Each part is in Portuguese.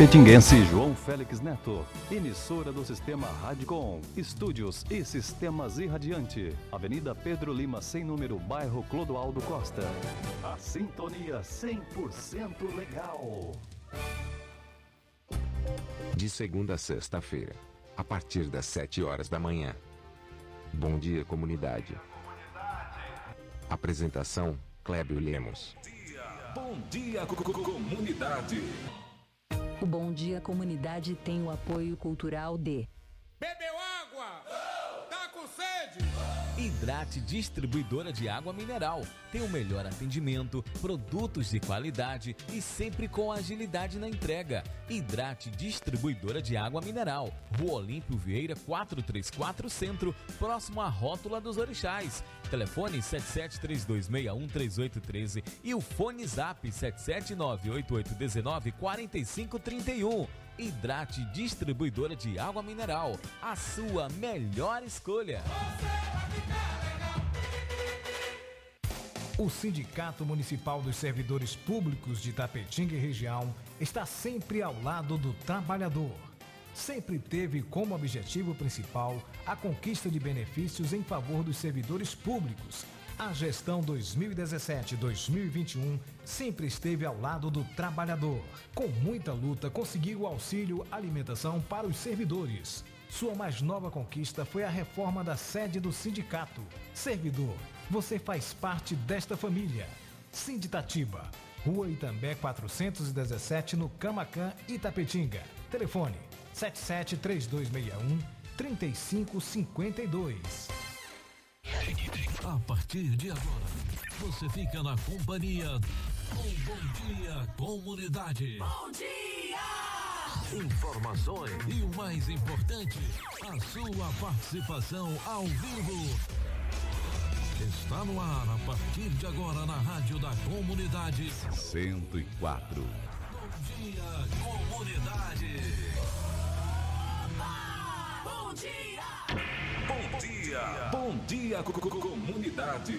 Tapetinguense João Félix Neto, emissora do Sistema Radicom, estúdios e sistemas irradiante, Avenida Pedro Lima, sem número, bairro Clodoaldo Costa. A sintonia 100% legal. De segunda a sexta-feira, a partir das 7 horas da manhã. Bom dia, comunidade. Apresentação: Clébio Lemos. Bom dia, co- co- comunidade. O Bom Dia Comunidade tem o apoio cultural de Bebeu água? Tá com sede? Hidrate Distribuidora de Água Mineral. Tem o melhor atendimento, produtos de qualidade e sempre com agilidade na entrega. Hidrate Distribuidora de Água Mineral. Rua Olímpio Vieira 434 Centro, próximo à Rótula dos Orixás. Telefone 7732613813 e o fone Zap 77988194531. Hidrate Distribuidora de Água Mineral. A sua melhor escolha. O Sindicato Municipal dos Servidores Públicos de Tapetinga e região está sempre ao lado do trabalhador. Sempre teve como objetivo principal a conquista de benefícios em favor dos servidores públicos. A gestão 2017-2021 sempre esteve ao lado do trabalhador. Com muita luta, conseguiu o auxílio alimentação para os servidores. Sua mais nova conquista foi a reforma da sede do sindicato. Servidor, você faz parte desta família. Sinditatiba, Rua Itambé 417, no Camacan, Itapetinga. Telefone 773261 3552. A partir de agora, você fica na companhia do Bom Dia Comunidade. Bom dia! Informações e o mais importante, a sua participação ao vivo. Está no ar a partir de agora na Rádio da Comunidade. 104. Bom Dia Comunidade. Bom dia! Dia. Bom dia, co- co- comunidade.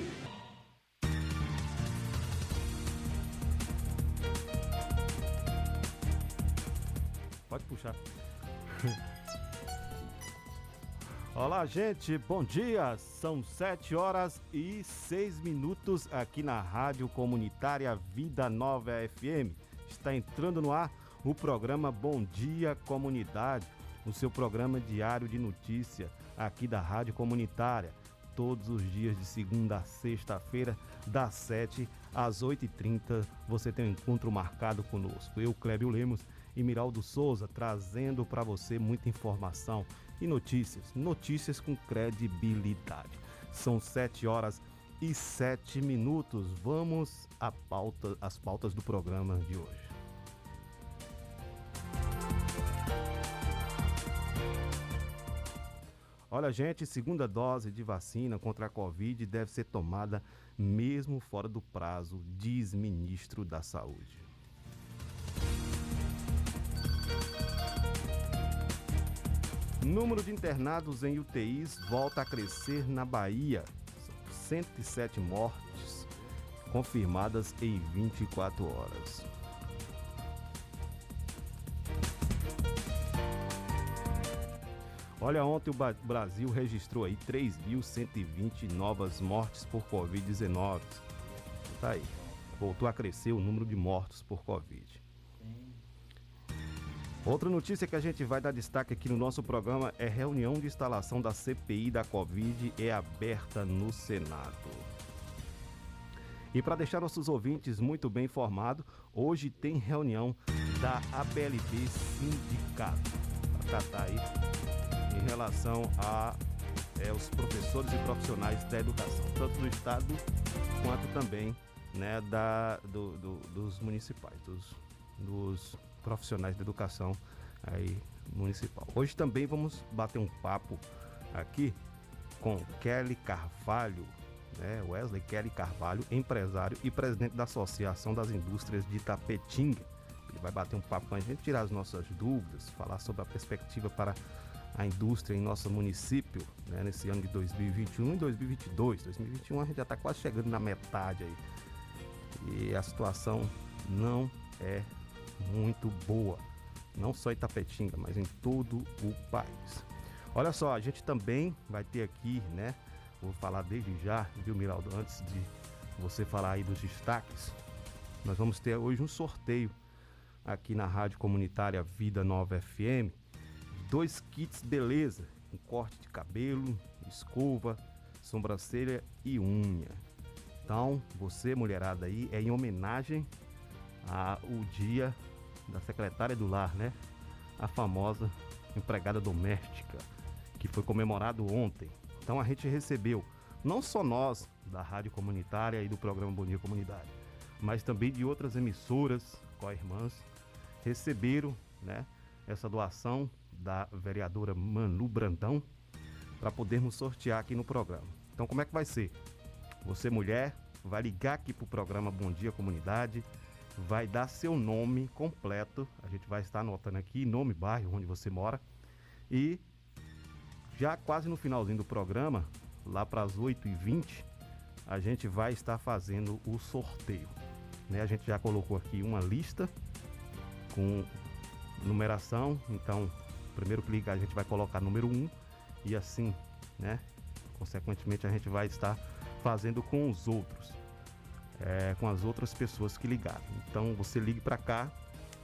Pode puxar. Olá, gente, bom dia. São 7 horas e 6 minutos aqui na Rádio Comunitária Vida Nova FM. Está entrando no ar o programa Bom Dia Comunidade, o seu programa diário de notícia aqui da Rádio Comunitária. Todos os dias de segunda a sexta-feira, das 7 às 8h30, você tem um encontro marcado conosco. Eu, Clébio Lemos e Miraldo Souza, trazendo para você muita informação e notícias. Notícias com credibilidade. São 7 horas e 7 minutos. Vamos à pauta, às pautas do programa de hoje. Olha, gente, segunda dose de vacina contra a Covid deve ser tomada mesmo fora do prazo, diz ministro da Saúde. Número de internados em UTIs volta a crescer na Bahia. São 107 mortes confirmadas em 24 horas. Olha, ontem o Brasil registrou aí 3.120 novas mortes por Covid-19. Tá aí. Voltou a crescer o número de mortos por Covid. Outra notícia que a gente vai dar destaque aqui no nosso programa é reunião de instalação da CPI da Covid é aberta no Senado. E para deixar nossos ouvintes muito bem informados, hoje tem reunião da ABLB Sindicato. Para tratar aí em relação a é, os professores e profissionais da educação, tanto do estado quanto também né, da, do- do- dos municipais, dos, dos profissionais da educação aí municipal. Hoje também vamos bater um papo aqui com Kelly Carvalho, né, Wesley Kelly Carvalho, empresário e presidente da Associação das Indústrias de Tapetinga. Ele vai bater um papo com a gente, tirar as nossas dúvidas, falar sobre a perspectiva para a indústria em nosso município, né, nesse ano de 2021 e 2022. 2021 a gente já está quase chegando na metade aí. E a situação não é muito boa. não só Itapetinga, mas em todo o país. Olha só, a gente também vai ter aqui, né? Vou falar desde já, viu, Miraldo? Antes de você falar aí dos destaques, nós vamos ter hoje um sorteio aqui na Rádio Comunitária Vida Nova FM. Dois kits beleza, um corte de cabelo, escova, sobrancelha e unha. Então, você, mulherada aí, é em homenagem ao dia da secretária do lar, né? A famosa empregada doméstica, que foi comemorado ontem. Então a gente recebeu, não só nós da Rádio Comunitária e do programa Bom Dia Comunidade, mas também de outras emissoras, co-irmãs, receberam né, essa doação da vereadora Manu Brandão para podermos sortear aqui no programa. Então como é que vai ser? Você mulher vai ligar aqui para o programa Bom Dia Comunidade, vai dar seu nome completo, a gente vai estar anotando aqui, nome, bairro onde você mora, e já quase no finalzinho do programa, lá para as 8h20, a gente vai estar fazendo o sorteio. Né? A gente já colocou aqui uma lista com numeração, então, primeiro clique a gente vai colocar número 1 e assim, né? Consequentemente, a gente vai estar fazendo com os outros, é, com as outras pessoas que ligaram. Então, você ligue para cá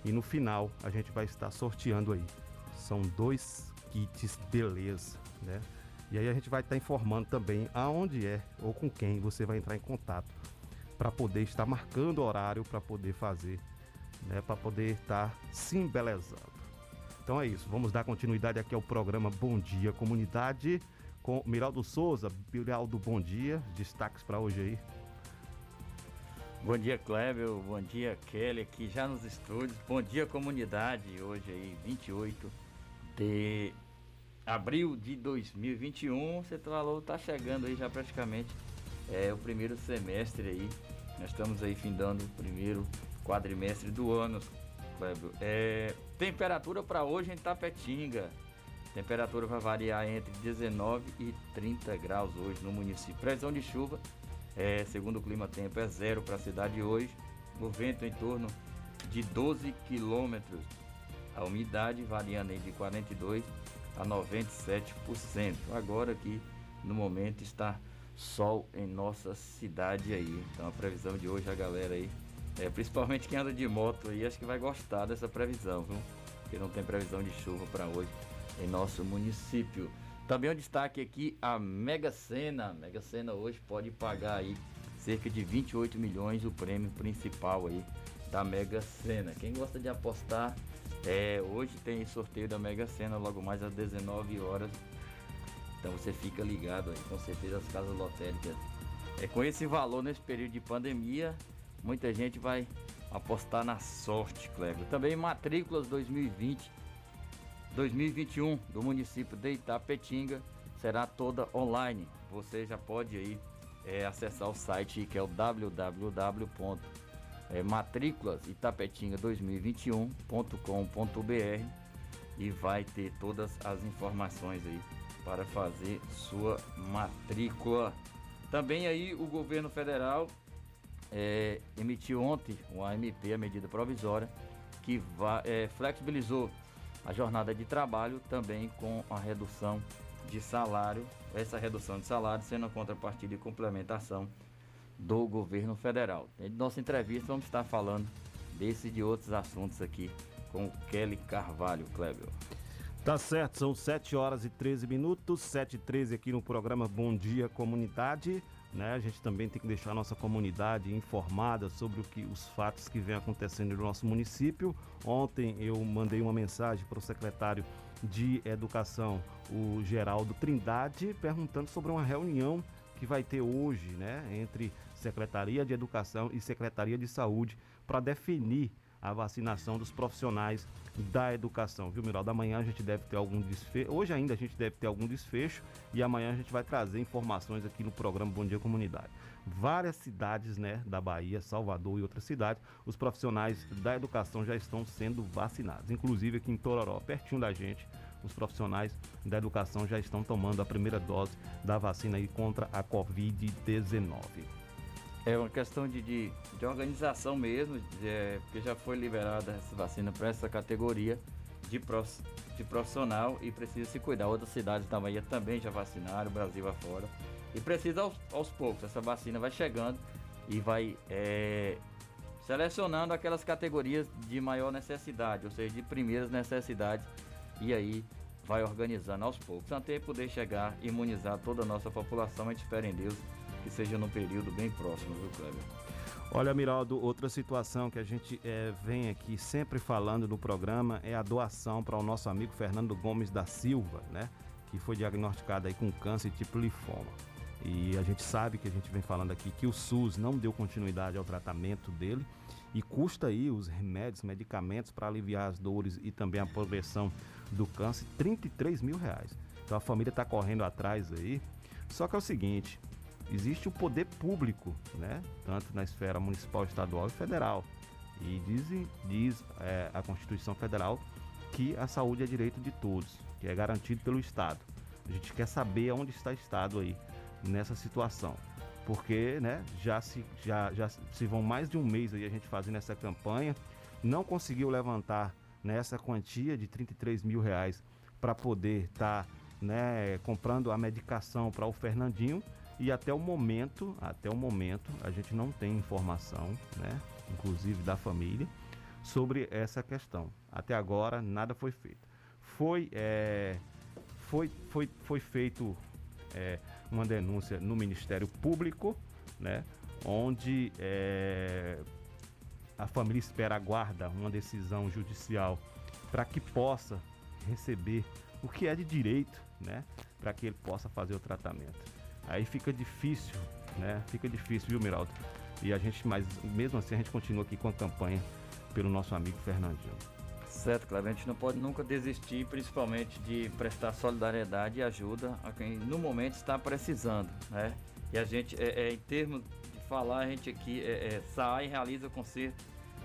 e no final a gente vai estar sorteando aí. São dois kits beleza, né? E aí a gente vai estar informando também aonde é ou com quem você vai entrar em contato para poder estar marcando horário para poder fazer, né, para poder estar se embelezando. Então é isso, vamos dar continuidade aqui ao programa Bom Dia Comunidade com Miraldo Souza. Miraldo, bom dia. Destaques para hoje aí. Bom dia, Kleber. Bom dia, Kelly, aqui já nos estúdios. Bom dia, comunidade. Hoje aí, 28 de abril de 2021. Você falou, tá chegando aí já praticamente é, o primeiro semestre aí. Nós estamos aí findando o primeiro quadrimestre do ano, Kleber. É, temperatura para hoje em Tapetinga. Temperatura vai variar entre 19 e 30 graus hoje no município. Previsão de chuva, é, segundo o clima tempo, é zero para a cidade hoje. O vento em torno de 12 quilômetros. A umidade variando de 42 a 97%. Agora aqui no momento está sol em nossa cidade aí. Então a previsão de hoje a galera aí, é, principalmente quem anda de moto aí, acho que vai gostar dessa previsão, viu? Porque não tem previsão de chuva para hoje em nosso município. Também um destaque aqui a Mega Sena. A Mega Sena hoje pode pagar aí cerca de 28 milhões o prêmio principal aí da Mega Sena. Quem gosta de apostar, é, hoje tem sorteio da Mega Sena logo mais às 19 horas. Então você fica ligado aí, com certeza as casas lotéricas. É com esse valor nesse período de pandemia, muita gente vai apostar na sorte, Cleber. Também matrículas 2020 2021 do município de Itapetinga será toda online. Você já pode aí é, acessar o site que é o www.matriculasitapetinga2021.com.br e vai ter todas as informações aí para fazer sua matrícula. Também aí o governo federal é, emitiu ontem uma AMP, a medida provisória, que é, flexibilizou a jornada de trabalho também com a redução de salário, essa redução de salário sendo a contrapartida e complementação do governo federal. Em nossa entrevista vamos estar falando desse e de outros assuntos aqui com o Kelly Carvalho, Clébio. Tá certo, são 7 horas e 13 minutos, 7 e 13 aqui no programa Bom Dia Comunidade. Né? A gente também tem que deixar a nossa comunidade informada sobre o que, os fatos que vem acontecendo no nosso município. Ontem eu mandei uma mensagem para o secretário de Educação, o Geraldo Trindade, perguntando sobre uma reunião que vai ter hoje, né, entre Secretaria de Educação e Secretaria de Saúde para definir a vacinação dos profissionais da educação, viu, Miraldo? Amanhã a gente deve ter algum desfecho, hoje ainda a gente deve ter algum desfecho e amanhã a gente vai trazer informações aqui no programa Bom Dia Comunidade. Várias cidades, né, da Bahia, Salvador e outras cidades, os profissionais da educação já estão sendo vacinados, inclusive aqui em Tororó, pertinho da gente, os profissionais da educação já estão tomando a primeira dose da vacina aí contra a Covid-19. É uma questão de, de, de organização mesmo, de, é, porque já foi liberada essa vacina para essa categoria de, prof, de profissional e precisa se cuidar. Outras cidades da Bahia também já vacinaram, Brasil afora. E precisa aos, aos poucos, essa vacina vai chegando e vai é, selecionando aquelas categorias de maior necessidade, ou seja, de primeiras necessidades, e aí vai organizando aos poucos, até poder chegar e imunizar toda a nossa população. A gente espera em Deus que seja num período bem próximo, viu, Kleber? Olha, Miraldo, outra situação que a gente é, vem aqui sempre falando no programa é a doação para o nosso amigo Fernando Gomes da Silva, né? Que foi diagnosticado aí com câncer tipo linfoma. E a gente sabe que a gente vem falando aqui que o SUS não deu continuidade ao tratamento dele e custa aí os remédios, medicamentos para aliviar as dores e também a progressão do câncer, 33 mil reais. Então a família está correndo atrás aí. Só que é o seguinte, existe o poder público, né? Tanto na esfera municipal, estadual e federal. E diz, diz é, a Constituição Federal que a saúde é direito de todos, que é garantido pelo Estado. A gente quer saber onde está o Estado aí nessa situação. Porque né, já, se, já, já se vão mais de um mês aí a gente fazendo essa campanha, não conseguiu levantar nessa quantia de 33 mil reais para poder estar tá, né, comprando a medicação para o Fernandinho e até o momento, até o momento, a gente não tem informação, né, inclusive da família, sobre essa questão. Até agora nada foi feito. Foi, é, foi, foi, foi feito é, uma denúncia no Ministério Público, né, onde é, a família espera aguarda uma decisão judicial para que possa receber o que é de direito, né, para que ele possa fazer o tratamento. Aí fica difícil, né? Fica difícil, viu, Miraldo? E a gente, mas mesmo assim a gente continua aqui com a campanha pelo nosso amigo Fernandinho. Certo, Cláudio. A gente não pode nunca desistir, principalmente de prestar solidariedade e ajuda a quem no momento está precisando, né? E a gente, é, é em termos de falar, a gente aqui é, é, sai e realiza conserto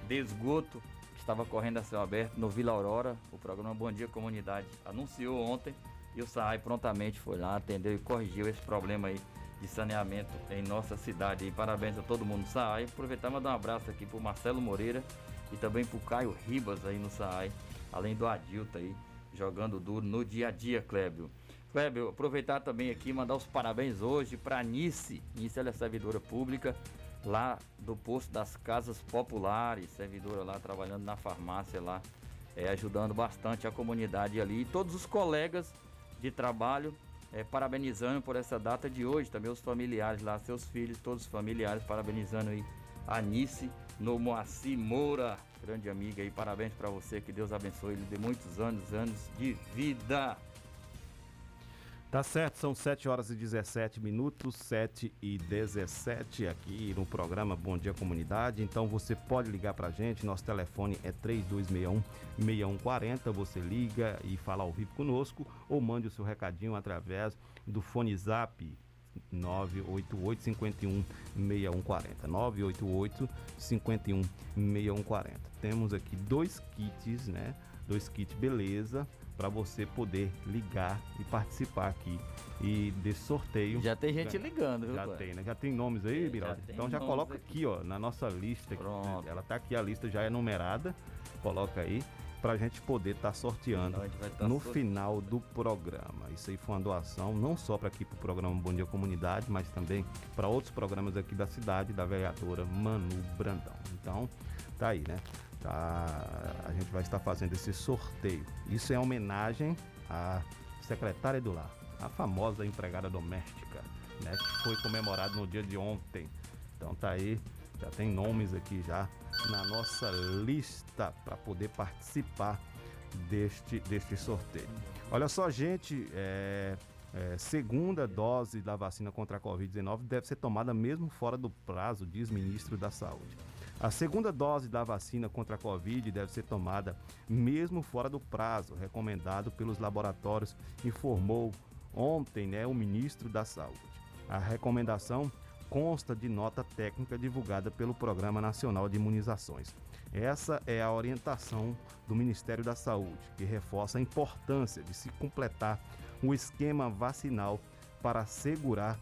de esgoto que estava correndo a céu aberto no Vila Aurora. O programa Bom Dia Comunidade anunciou ontem e o SAAI prontamente foi lá, atendeu e corrigiu esse problema aí de saneamento em nossa cidade. E parabéns a todo mundo do SAAI. Aproveitar e mandar um abraço aqui pro Marcelo Moreira e também pro Caio Ribas aí no SAAI, além do Adilta aí, jogando duro no dia a dia, Clébio. Clébio, aproveitar também aqui mandar os parabéns hoje para Nice. Nice ela é servidora pública lá do posto das casas populares, servidora lá trabalhando na farmácia lá, é, ajudando bastante a comunidade ali e todos os colegas de trabalho, é, parabenizando por essa data de hoje, também os familiares lá, seus filhos, todos os familiares, parabenizando aí a Nice no Moacir Moura, grande amiga aí, parabéns para você, que Deus abençoe ele de muitos anos, anos de vida. Tá certo, são 7 horas e 17 minutos, 7 e 17 aqui no programa Bom Dia Comunidade. Então você pode ligar pra gente, nosso telefone é 3261 6140. Você liga e fala ao vivo conosco ou mande o seu recadinho através do fone zap 988 51 6140. 988 51 6140. Temos aqui dois kits, né? Dois kits beleza para você poder ligar e participar aqui e desse sorteio. Já tem gente ligando, viu? Já tem, né? Já tem nomes aí, Biraldo? Então já coloca aqui. ó, na nossa lista. Né? Ela tá aqui, a lista já é numerada. Coloca aí para a gente poder estar tá sorteando tá no final do programa. Isso aí foi uma doação não só para aqui para o programa Bom Dia Comunidade, mas também para outros programas aqui da cidade da vereadora Manu Brandão. Então, tá aí, né? Tá, a gente vai estar fazendo esse sorteio. Isso é homenagem à secretária do lar, a famosa empregada doméstica, né, que foi comemorado no dia de ontem. Então tá aí, já tem nomes aqui já na nossa lista para poder participar deste, deste sorteio. Olha só, gente, é, é, segunda dose da vacina contra a Covid-19 deve ser tomada mesmo fora do prazo, diz ministro da Saúde. A segunda dose da vacina contra a Covid deve ser tomada mesmo fora do prazo recomendado pelos laboratórios, informou ontem né, o ministro da Saúde. A recomendação consta de nota técnica divulgada pelo Programa Nacional de Imunizações. Essa é a orientação do Ministério da Saúde, que reforça a importância de se completar o esquema vacinal para assegurar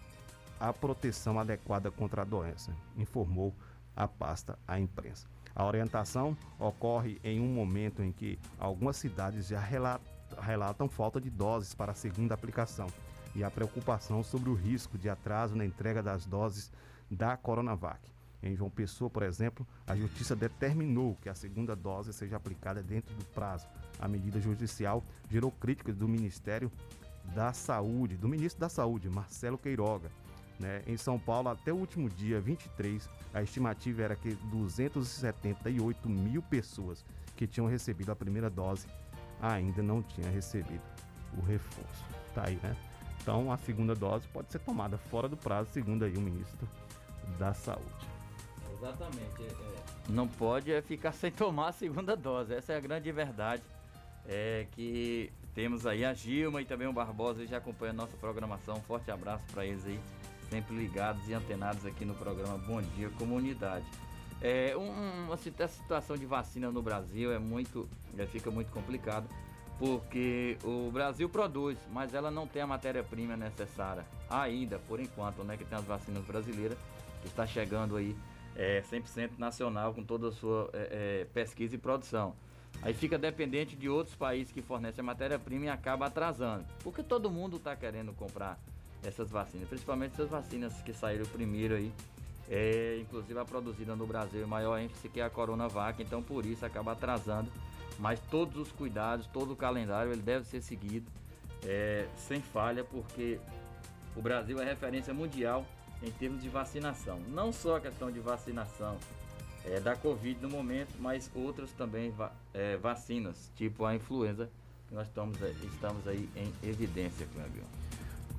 a proteção adequada contra a doença, informou a pasta à imprensa. A orientação ocorre em um momento em que algumas cidades já relatam falta de doses para a segunda aplicação e a preocupação sobre o risco de atraso na entrega das doses da Coronavac. Em João Pessoa, por exemplo, a Justiça determinou que a segunda dose seja aplicada dentro do prazo. A medida judicial gerou críticas do Ministério da Saúde, do ministro da Saúde, Marcelo Queiroga. Né? Em São Paulo, até o último dia 23, a estimativa era que 278 mil pessoas que tinham recebido a primeira dose ainda não tinham recebido o reforço. Tá aí, né? Então a segunda dose pode ser tomada fora do prazo, segundo aí o ministro da Saúde. Exatamente. É, é, não pode é ficar sem tomar a segunda dose. Essa é a grande verdade. É que temos aí a Gilma e também o Barbosa já acompanham a nossa programação. Um forte abraço para eles aí, sempre ligados e antenados aqui no programa Bom Dia Comunidade. É, um, uma situação de vacina no Brasil é muito, é, fica muito complicado porque o Brasil produz, mas ela não tem a matéria-prima necessária ainda, por enquanto, né? Que tem as vacinas brasileiras, que está chegando aí é, 100% nacional com toda a sua é, é, pesquisa e produção. Aí fica dependente de outros países que fornecem a matéria-prima e acaba atrasando. Porque todo mundo está querendo comprar essas vacinas, principalmente essas vacinas que saíram primeiro aí. É, inclusive a produzida no Brasil, maior ênfase que é a Coronavac, então por isso acaba atrasando mas todos os cuidados, todo o calendário ele deve ser seguido é, sem falha, porque o Brasil é referência mundial em termos de vacinação. Não só a questão de vacinação é, da Covid no momento, mas outras também é, vacinas, tipo a influenza, que nós estamos, estamos aí em evidência, Cláudio.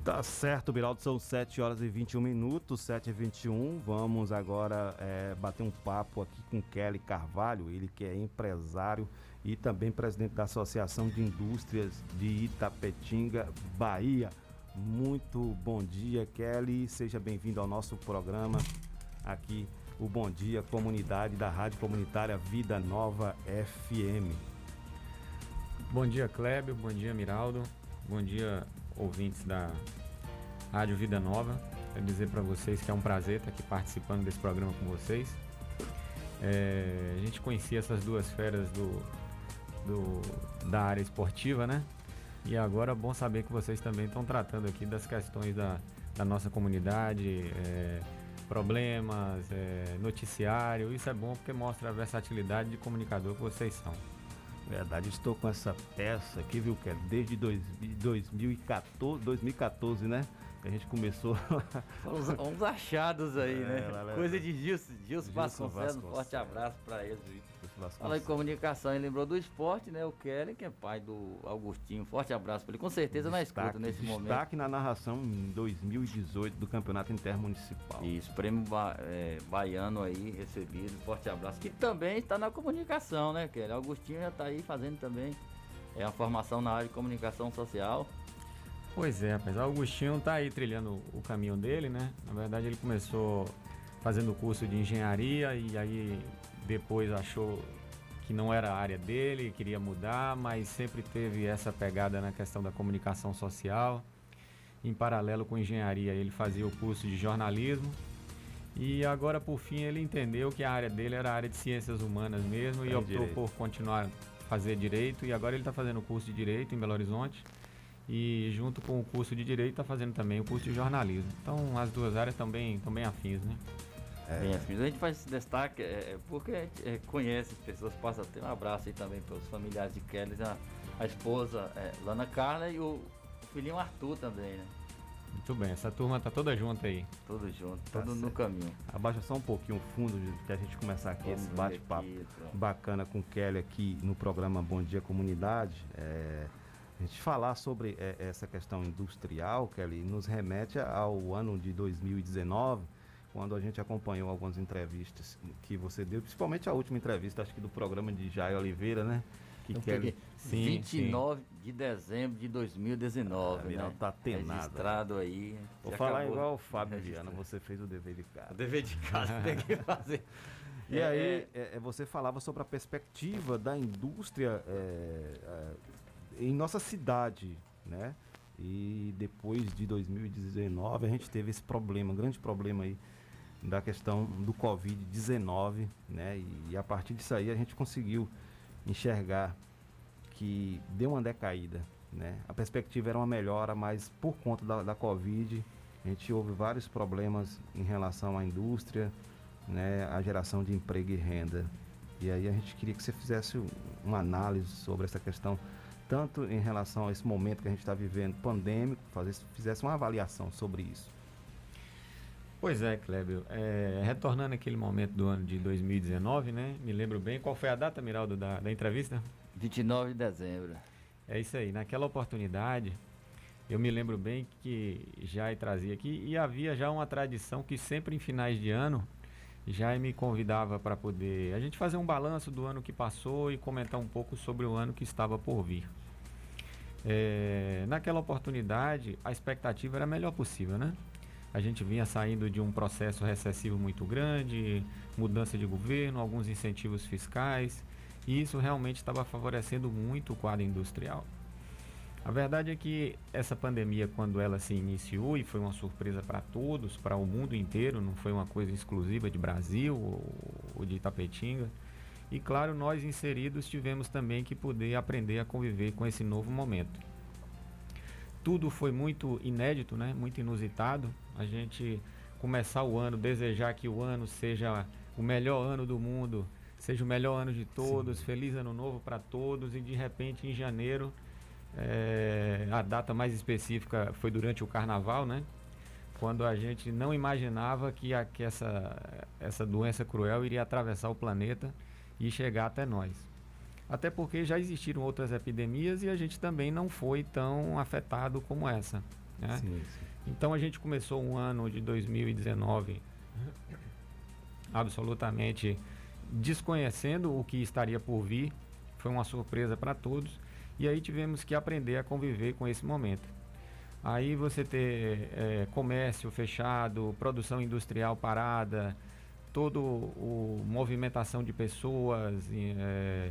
Tá certo, Biraldo, são 7 horas e 21 minutos, 7 e 21. Vamos agora é, bater um papo aqui com Kelly Carvalho, ele que é empresário e também presidente da Associação de Indústrias de Itapetinga, Bahia. Muito bom dia, Kelly. Seja bem-vindo ao nosso programa aqui, o Bom Dia Comunidade da Rádio Comunitária Vida Nova FM. Bom dia, Clébio. Bom dia, Miraldo. Bom dia, ouvintes da Rádio Vida Nova. Quero dizer para vocês que é um prazer estar aqui participando desse programa com vocês. É, a gente conhecia essas duas feras do do, da área esportiva, né? E agora é bom saber que vocês também estão tratando aqui das questões da, da nossa comunidade, é, problemas, é, noticiário. Isso é bom porque mostra a versatilidade de comunicador que vocês são. Verdade, estou com essa peça aqui, viu, Kelly? Desde dois, 2014, 2014, né? Que a gente começou. uns, uns achados aí, é, né? Coisa de Gilson, Gilson Vasconcelos. Um forte abraço para eles, Fala em comunicação, ele lembrou do esporte, né? O Kelly, que é pai do Augustinho. Forte abraço para ele. Com certeza destaque, na escuta nesse destaque momento. Destaque na narração em 2018 do Campeonato Intermunicipal. Isso, prêmio ba é, baiano aí recebido. Forte abraço. Que também está na comunicação, né, Kelly? Augustinho já está aí fazendo também é a formação na área de comunicação social. Pois é, rapaz. O Augustinho está aí trilhando o caminho dele, né? Na verdade, ele começou fazendo o curso de engenharia e aí depois achou que não era a área dele, queria mudar, mas sempre teve essa pegada na questão da comunicação social. Em paralelo com engenharia, ele fazia o curso de jornalismo. E agora, por fim, ele entendeu que a área dele era a área de ciências humanas mesmo e optou direito. por continuar fazer direito. E agora ele está fazendo o curso de direito em Belo Horizonte. E junto com o curso de direito, está fazendo também o curso de jornalismo. Então, as duas áreas bem, estão bem afins, né? É. Bem, a gente faz esse destaque é, é porque a gente é, conhece as pessoas, passa ter um abraço aí também para os familiares de Kelly, a, a esposa é, Lana Carla e o, o, filhinho Arthur também, né? Muito bem, essa turma tá toda junta aí. Tudo junto, tá todo certo. no caminho. Abaixa só um pouquinho o fundo que a gente começar aqui Vamos esse bate-papo bacana com Kelly aqui no programa Bom Dia Comunidade. É, a gente falar sobre é, essa questão industrial, Kelly, nos remete ao ano de 2019 quando a gente acompanhou algumas entrevistas que você deu, principalmente a última entrevista, acho que do programa de Jair Oliveira, né? Que Kelly... sim, 29 sim. de dezembro de 2019, ah, né? tá atenado. Registrado aí. Vou falar igual o Fábio Viana, você fez o dever de casa. O dever de casa tem que fazer. E é, aí, é, é, você falava sobre a perspectiva da indústria é, é, em nossa cidade, né? E depois de 2019 a gente teve esse problema, um grande problema aí da questão do Covid-19, né? E, e, a partir disso aí a gente conseguiu enxergar que deu uma decaída, né? A perspectiva era uma melhora, mas por conta da, da Covid, a gente houve vários problemas em relação à indústria, né? A geração de emprego e renda. E aí a gente queria que você fizesse uma análise sobre essa questão, tanto em relação a esse momento que a gente está vivendo pandêmico, fazer, fizesse uma avaliação sobre isso. Pois é, Kleber. É, retornando aquele momento do ano de 2019, né? Me lembro bem. Qual foi a data, Miraldo, da, da entrevista? 29 de dezembro. É isso aí. Naquela oportunidade, eu me lembro bem que já trazia aqui e havia já uma tradição que sempre em finais de ano já me convidava para poder a gente fazer um balanço do ano que passou e comentar um pouco sobre o ano que estava por vir. É, naquela oportunidade, a expectativa era a melhor possível, né? A gente vinha saindo de um processo recessivo muito grande, mudança de governo, alguns incentivos fiscais, e isso realmente estava favorecendo muito o quadro industrial. A verdade é que essa pandemia, quando ela se iniciou, e foi uma surpresa para todos, para o mundo inteiro, não foi uma coisa exclusiva de Brasil ou de Itapetinga. E claro, nós inseridos tivemos também que poder aprender a conviver com esse novo momento. Tudo foi muito inédito, né? muito inusitado. A gente começar o ano, desejar que o ano seja o melhor ano do mundo, seja o melhor ano de todos, Sim. feliz ano novo para todos, e de repente em janeiro, é, a data mais específica foi durante o carnaval, né? Quando a gente não imaginava que, a, que essa, essa doença cruel iria atravessar o planeta e chegar até nós. Até porque já existiram outras epidemias e a gente também não foi tão afetado como essa. Né? Sim, sim. Então a gente começou um ano de 2019 absolutamente desconhecendo o que estaria por vir. Foi uma surpresa para todos. E aí tivemos que aprender a conviver com esse momento. Aí você ter é, comércio fechado, produção industrial parada, toda o movimentação de pessoas, é,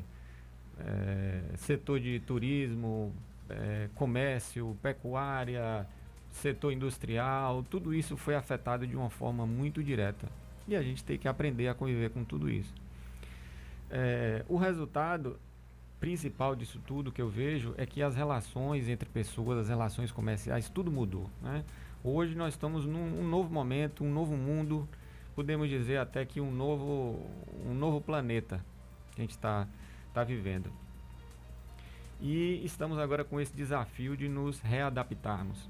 é, setor de turismo, é, comércio, pecuária, setor industrial, tudo isso foi afetado de uma forma muito direta. E a gente tem que aprender a conviver com tudo isso. É, o resultado principal disso tudo que eu vejo é que as relações entre pessoas, as relações comerciais, tudo mudou. Né? Hoje nós estamos num um novo momento, um novo mundo, podemos dizer até que um novo, um novo planeta a gente está tá vivendo. E estamos agora com esse desafio de nos readaptarmos.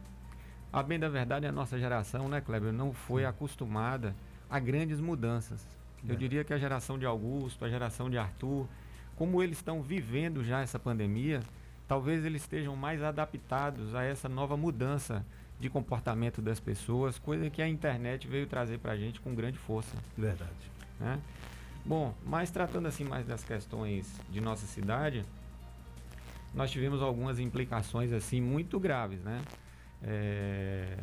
A bem da verdade, a nossa geração, né, Kleber, não foi acostumada a grandes mudanças. Eu é. diria que a geração de Augusto, a geração de Arthur, como eles estão vivendo já essa pandemia, talvez eles estejam mais adaptados a essa nova mudança de comportamento das pessoas, coisa que a internet veio trazer para a gente com grande força. Verdade. Né? Bom, mas tratando assim mais das questões de nossa cidade, nós tivemos algumas implicações assim muito graves, né? É,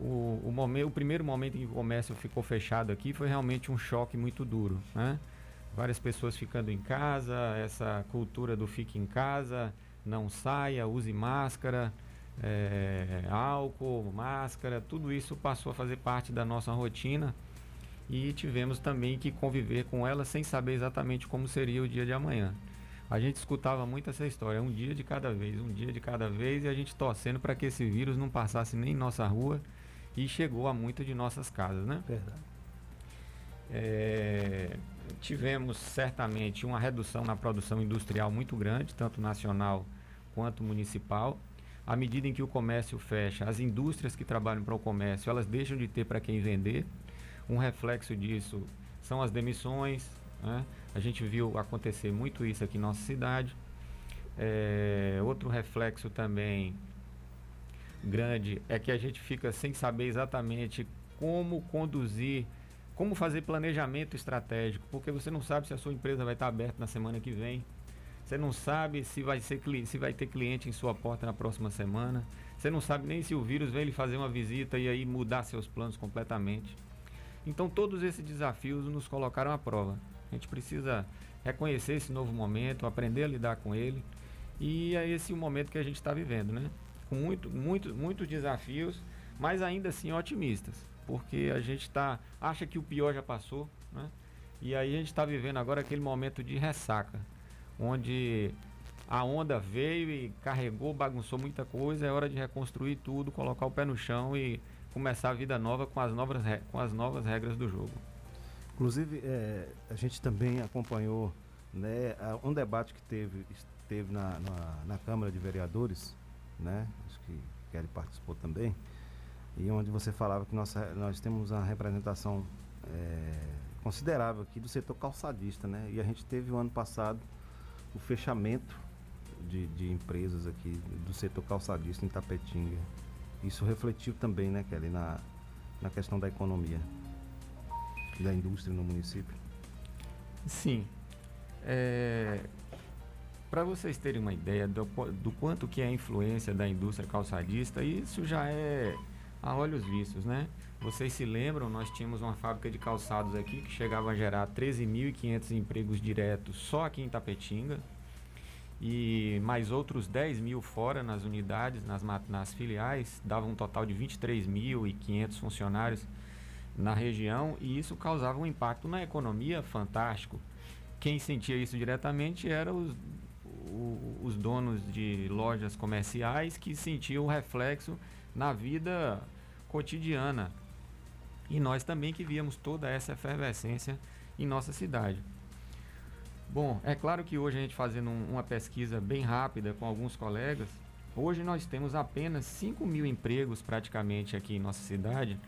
o, o, momento, o primeiro momento em que o comércio ficou fechado aqui foi realmente um choque muito duro, né? Várias pessoas ficando em casa, essa cultura do fique em casa, não saia, use máscara, é, álcool, máscara, tudo isso passou a fazer parte da nossa rotina e tivemos também que conviver com ela sem saber exatamente como seria o dia de amanhã. A gente escutava muito essa história, um dia de cada vez, um dia de cada vez, e a gente torcendo para que esse vírus não passasse nem em nossa rua e chegou a muitas de nossas casas, né? Verdade. É, tivemos certamente uma redução na produção industrial muito grande, tanto nacional quanto municipal. À medida em que o comércio fecha, as indústrias que trabalham para o comércio, elas deixam de ter para quem vender. Um reflexo disso são as demissões. Né? A gente viu acontecer muito isso aqui em nossa cidade. É, outro reflexo também grande é que a gente fica sem saber exatamente como conduzir, como fazer planejamento estratégico, porque você não sabe se a sua empresa vai estar aberta na semana que vem. Você não sabe se vai, ser, se vai ter cliente em sua porta na próxima semana. Você não sabe nem se o vírus vem lhe fazer uma visita e aí mudar seus planos completamente. Então todos esses desafios nos colocaram à prova. A gente precisa reconhecer esse novo momento, aprender a lidar com ele. E é esse o momento que a gente está vivendo, né? Com muito, muito, muitos desafios, mas ainda assim otimistas. porque a gente tá, acha que o pior já passou, né? E aí a gente está vivendo agora aquele momento de ressaca, onde a onda veio e carregou, bagunçou muita coisa, é hora de reconstruir tudo, colocar o pé no chão e começar a vida nova com as novas, com as novas regras do jogo. Inclusive, é, a gente também acompanhou né, um debate que teve, teve na, na, na Câmara de Vereadores, né? Acho que Kelly participou também, e onde você falava que nós, nós temos uma representação é, considerável aqui do setor calçadista, né? E a gente teve o ano passado o fechamento de, de empresas aqui do setor calçadista em Tapetinga. Isso refletiu também, né, Kelly, na, na questão da economia da indústria no município? Sim. É, Para vocês terem uma ideia do, do quanto que é a influência da indústria calçadista, isso já é a olhos vistos, né? Vocês se lembram, nós tínhamos uma fábrica de calçados aqui que chegava a gerar 13.500 empregos diretos só aqui em Tapetinga e mais outros 10 mil fora nas unidades, nas, nas filiais, dava um total de 23.500 funcionários na região e isso causava um impacto na economia fantástico. Quem sentia isso diretamente eram os, os donos de lojas comerciais que sentiam o reflexo na vida cotidiana. E nós também que víamos toda essa efervescência em nossa cidade. Bom, é claro que hoje a gente fazendo um, uma pesquisa bem rápida com alguns colegas, hoje nós temos apenas 5 mil empregos praticamente aqui em nossa cidade,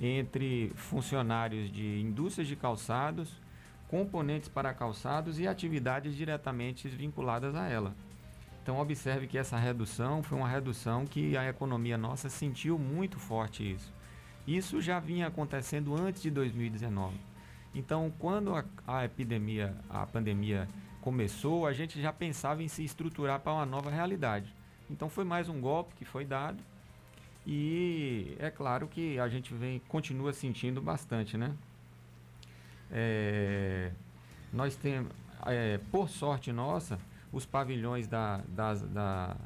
entre funcionários de indústrias de calçados, componentes para calçados e atividades diretamente vinculadas a ela. Então observe que essa redução foi uma redução que a economia nossa sentiu muito forte isso. Isso já vinha acontecendo antes de 2019. Então, quando a, a epidemia, a pandemia começou, a gente já pensava em se estruturar para uma nova realidade. Então, foi mais um golpe que foi dado e é claro que a gente vem continua sentindo bastante, né? É, nós temos, é, por sorte nossa, os pavilhões da, das, da,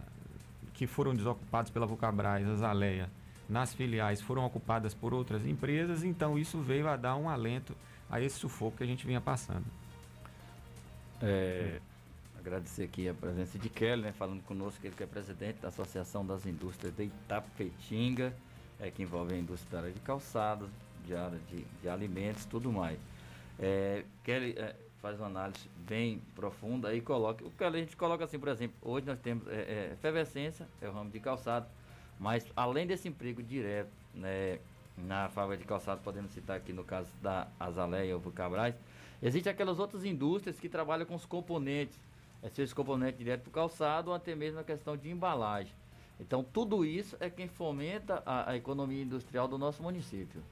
que foram desocupados pela Vulcabras, a Zaleia, nas filiais foram ocupadas por outras empresas, então isso veio a dar um alento a esse sufoco que a gente vinha passando. É, agradecer aqui a presença de Kelly, né, falando conosco, ele que é presidente da Associação das Indústrias de Itapetinga, é, que envolve a indústria de calçados, de área de, de alimentos tudo mais. É, Kelly é, faz uma análise bem profunda e coloca. O que a gente coloca assim, por exemplo, hoje nós temos é, é, efervescência, é o ramo de calçado, mas além desse emprego direto, né, na fábrica de calçado, podemos citar aqui no caso da Azaleia ou Cabrais, existem aquelas outras indústrias que trabalham com os componentes, é, seja componentes direto para o calçado ou até mesmo a questão de embalagem. Então, tudo isso é quem fomenta a, a economia industrial do nosso município.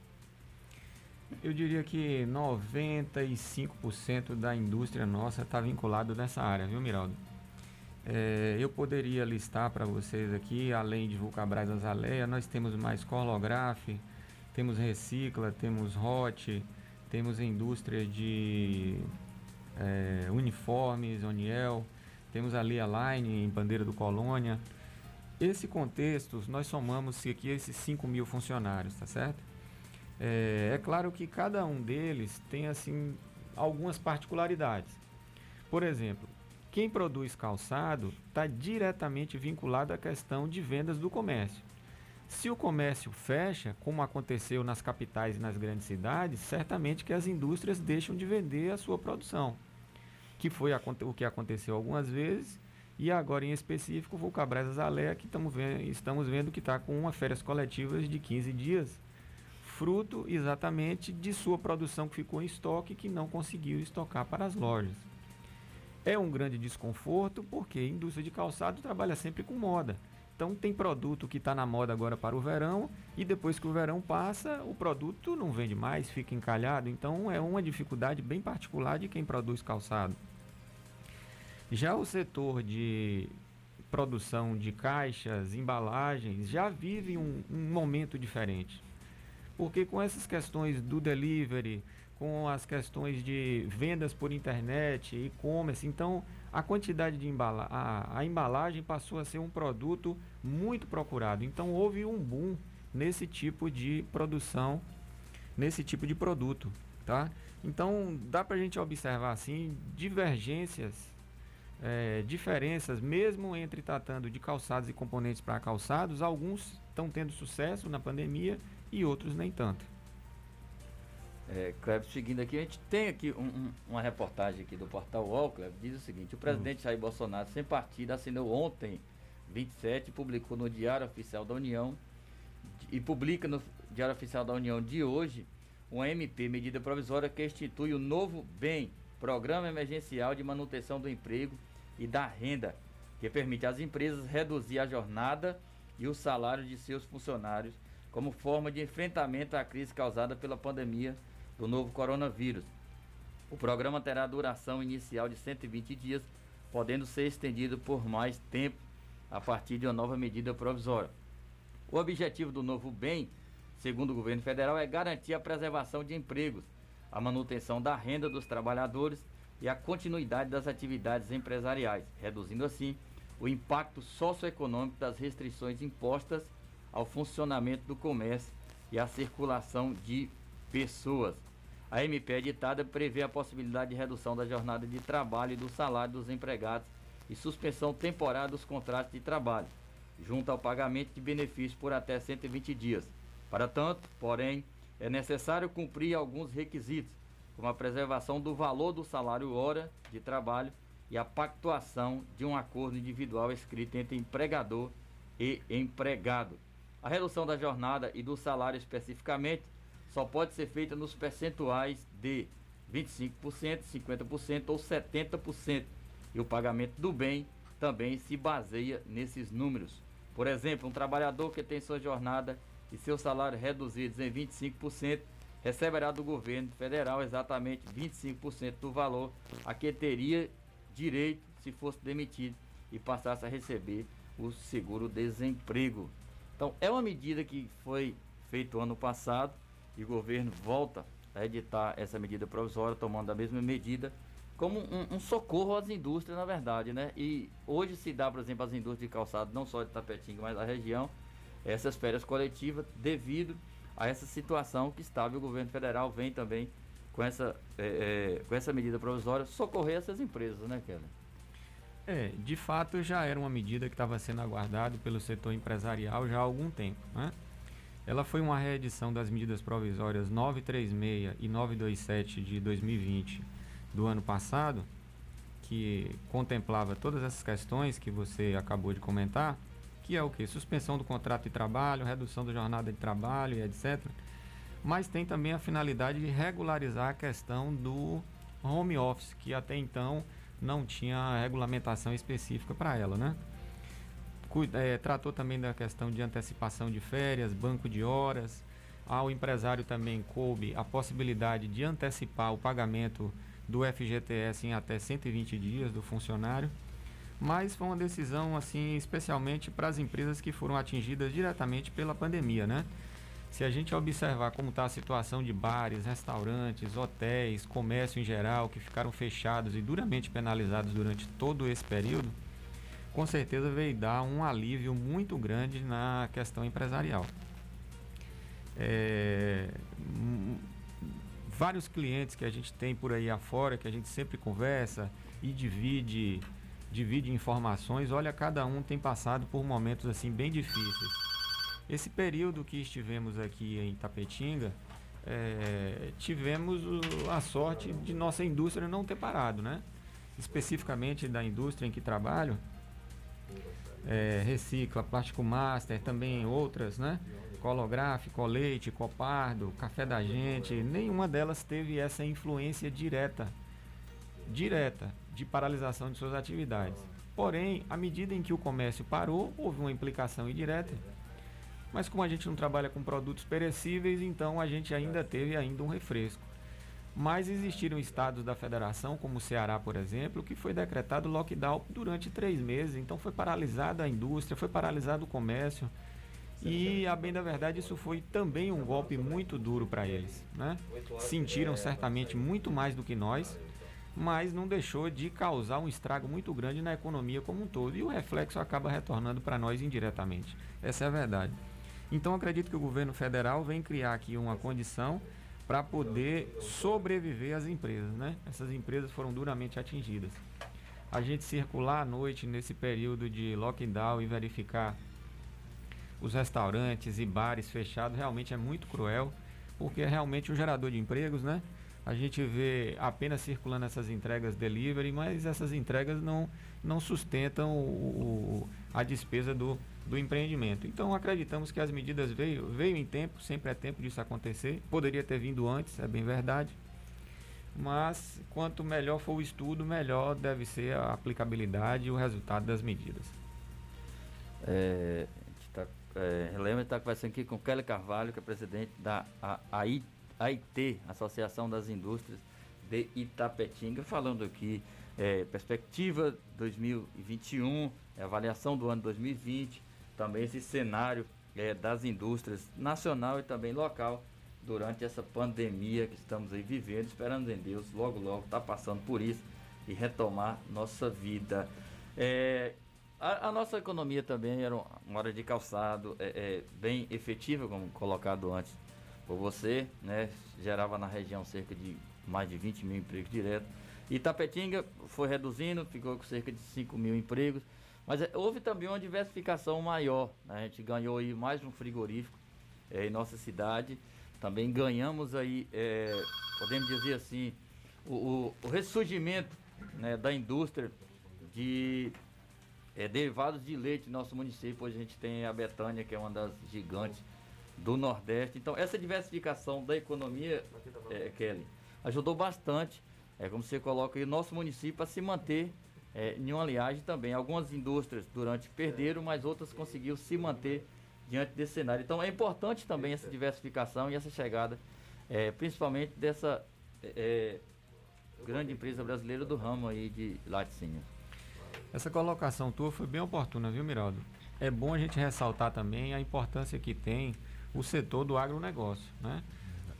Eu diria que 95% da indústria nossa está vinculado nessa área, viu, Miraldo? É, eu poderia listar para vocês aqui, além de Vulcabras Azaleia, nós temos mais Corlograf, temos Recicla, temos Hot, temos indústria de é, uniformes, Oniel, temos a Lia Line em Bandeira do Colônia. Esse contexto, nós somamos aqui esses 5 mil funcionários, tá certo? É, é claro que cada um deles tem assim algumas particularidades. Por exemplo, quem produz calçado está diretamente vinculado à questão de vendas do comércio. Se o comércio fecha, como aconteceu nas capitais e nas grandes cidades, certamente que as indústrias deixam de vender a sua produção, que foi o que aconteceu algumas vezes, e agora em específico o Vulcabras Azalea, que vendo, estamos vendo que está com uma férias coletivas de 15 dias, fruto exatamente de sua produção que ficou em estoque e que não conseguiu estocar para as lojas. É um grande desconforto porque a indústria de calçado trabalha sempre com moda. Então tem produto que está na moda agora para o verão e depois que o verão passa, o produto não vende mais, fica encalhado. Então é uma dificuldade bem particular de quem produz calçado. Já o setor de produção de caixas, embalagens, já vive um, um momento diferente. Porque com essas questões do delivery, com as questões de vendas por internet, e-commerce, então a quantidade de embala a, a embalagem passou a ser um produto muito procurado. Então houve um boom nesse tipo de produção nesse tipo de produto, tá? Então dá para a gente observar assim divergências, é, diferenças, mesmo entre tratando de calçados e componentes para calçados, alguns estão tendo sucesso na pandemia e outros nem tanto. É, Kleber, seguindo aqui, a gente tem aqui um, um, uma reportagem aqui do portal UOL, Kleber, diz o seguinte, o presidente Jair Bolsonaro, sem partido, assinou ontem, 27, publicou no Diário Oficial da União e publica no Diário Oficial da União de hoje uma MP, medida provisória, que institui o novo BEM, Programa Emergencial de Manutenção do Emprego e da Renda, que permite às empresas reduzir a jornada e o salário de seus funcionários como forma de enfrentamento à crise causada pela pandemia do novo coronavírus. O programa terá duração inicial de 120 dias, podendo ser estendido por mais tempo a partir de uma nova medida provisória. O objetivo do novo bem, segundo o governo federal, é garantir a preservação de empregos, a manutenção da renda dos trabalhadores e a continuidade das atividades empresariais, reduzindo assim o impacto socioeconômico das restrições impostas ao funcionamento do comércio e à circulação de pessoas. A MP editada prevê a possibilidade de redução da jornada de trabalho e do salário dos empregados e suspensão temporária dos contratos de trabalho, junto ao pagamento de benefícios por até 120 dias. Para tanto, porém, é necessário cumprir alguns requisitos, como a preservação do valor do salário hora de trabalho e a pactuação de um acordo individual escrito entre empregador e empregado. A redução da jornada e do salário especificamente só pode ser feita nos percentuais de 25%, 50% ou 70%. E o pagamento do bem também se baseia nesses números. Por exemplo, um trabalhador que tem sua jornada e seu salário reduzidos em 25% receberá do governo federal exatamente 25% do valor a que teria direito se fosse demitido e passasse a receber o seguro-desemprego. Então, é uma medida que foi feita ano passado e o governo volta a editar essa medida provisória, tomando a mesma medida, como um, um, socorro às indústrias, na verdade, né? E hoje se dá, por exemplo, às indústrias de calçado, não só de Tapetinga, mas da região, essas férias coletivas devido a essa situação que estava e o governo federal vem também com essa, é, é, com essa medida provisória socorrer essas empresas, né, Kelly? É, de fato já era uma medida que estava sendo aguardada pelo setor empresarial já há algum tempo, né? Ela foi uma reedição das medidas provisórias 936 e 927 de 2020 do ano passado, que contemplava todas essas questões que você acabou de comentar, que é o que? Suspensão do contrato de trabalho, redução da jornada de trabalho e etc. Mas tem também a finalidade de regularizar a questão do home office, que até então não tinha regulamentação específica para ela, né? É, tratou também da questão de antecipação de férias, banco de horas. Ao empresário também coube a possibilidade de antecipar o pagamento do FGTS em até 120 dias do funcionário. Mas foi uma decisão assim, especialmente para as empresas que foram atingidas diretamente pela pandemia, né? Se a gente observar como está a situação de bares, restaurantes, hotéis, comércio em geral, que ficaram fechados e duramente penalizados durante todo esse período, com certeza veio dar um alívio muito grande na questão empresarial. É, vários clientes que a gente tem por aí afora, que a gente sempre conversa e divide, divide informações, olha, cada um tem passado por momentos assim bem difíceis. Esse período que estivemos aqui em Tapetinga, é, tivemos a sorte de nossa indústria não ter parado, né? Especificamente da indústria em que trabalho, é, Recicla, Plástico Master, também outras, né? Colográfico, Leite, Copardo, Café da Gente, nenhuma delas teve essa influência direta, direta, de paralisação de suas atividades. Porém, à medida em que o comércio parou, houve uma implicação indireta. Mas como a gente não trabalha com produtos perecíveis, então a gente ainda teve ainda um refresco. Mas existiram estados da federação, como o Ceará, por exemplo, que foi decretado lockdown durante três meses. Então foi paralisada a indústria, foi paralisado o comércio. E, a bem da verdade, isso foi também um golpe muito duro para eles. Né? Sentiram certamente muito mais do que nós, mas não deixou de causar um estrago muito grande na economia como um todo. E o reflexo acaba retornando para nós indiretamente. Essa é a verdade. Então, acredito que o governo federal vem criar aqui uma condição para poder sobreviver as empresas, né? Essas empresas foram duramente atingidas. A gente circular à noite nesse período de lockdown e verificar os restaurantes e bares fechados realmente é muito cruel, porque é realmente um gerador de empregos, né? A gente vê apenas circulando essas entregas delivery, mas essas entregas não, não sustentam o, a despesa do, do empreendimento. Então acreditamos que as medidas veio, veio em tempo, sempre é tempo disso acontecer. Poderia ter vindo antes, é bem verdade. Mas quanto melhor for o estudo, melhor deve ser a aplicabilidade e o resultado das medidas. É, tá, é, está conversando aqui com Kelly Carvalho, que é presidente da AIT, Associação das Indústrias de Itapetinga, falando aqui é, perspectiva 2021, avaliação do ano 2020, também esse cenário é, das indústrias nacional e também local durante essa pandemia que estamos aí vivendo, esperando em Deus, logo, logo, tá passando por isso e retomar nossa vida. É, a, a, nossa economia também era uma hora de calçado é, é, bem efetiva, como colocado antes por você, né? Gerava na região cerca de mais de 20 mil empregos diretos. Itapetinga foi reduzindo, ficou com cerca de 5 mil empregos. Mas é, houve também uma diversificação maior. Né? A gente ganhou aí mais um frigorífico é, em nossa cidade. Também ganhamos aí, é, podemos dizer assim, o, o, o ressurgimento né, da indústria de é, derivados de leite no nosso município. Hoje a gente tem a Betânia, que é uma das gigantes do Nordeste. Então, essa diversificação da economia, é, Kelly, ajudou bastante. É como você coloca aí, o nosso município a se manter é, em uma aliagem também. Algumas indústrias durante perderam, mas outras conseguiram se manter diante desse cenário. Então é importante também essa diversificação e essa chegada, é, principalmente dessa é, grande empresa brasileira do ramo aí de laticínios. Essa colocação tua foi bem oportuna, viu, Miraldo? É bom a gente ressaltar também a importância que tem o setor do agronegócio, né?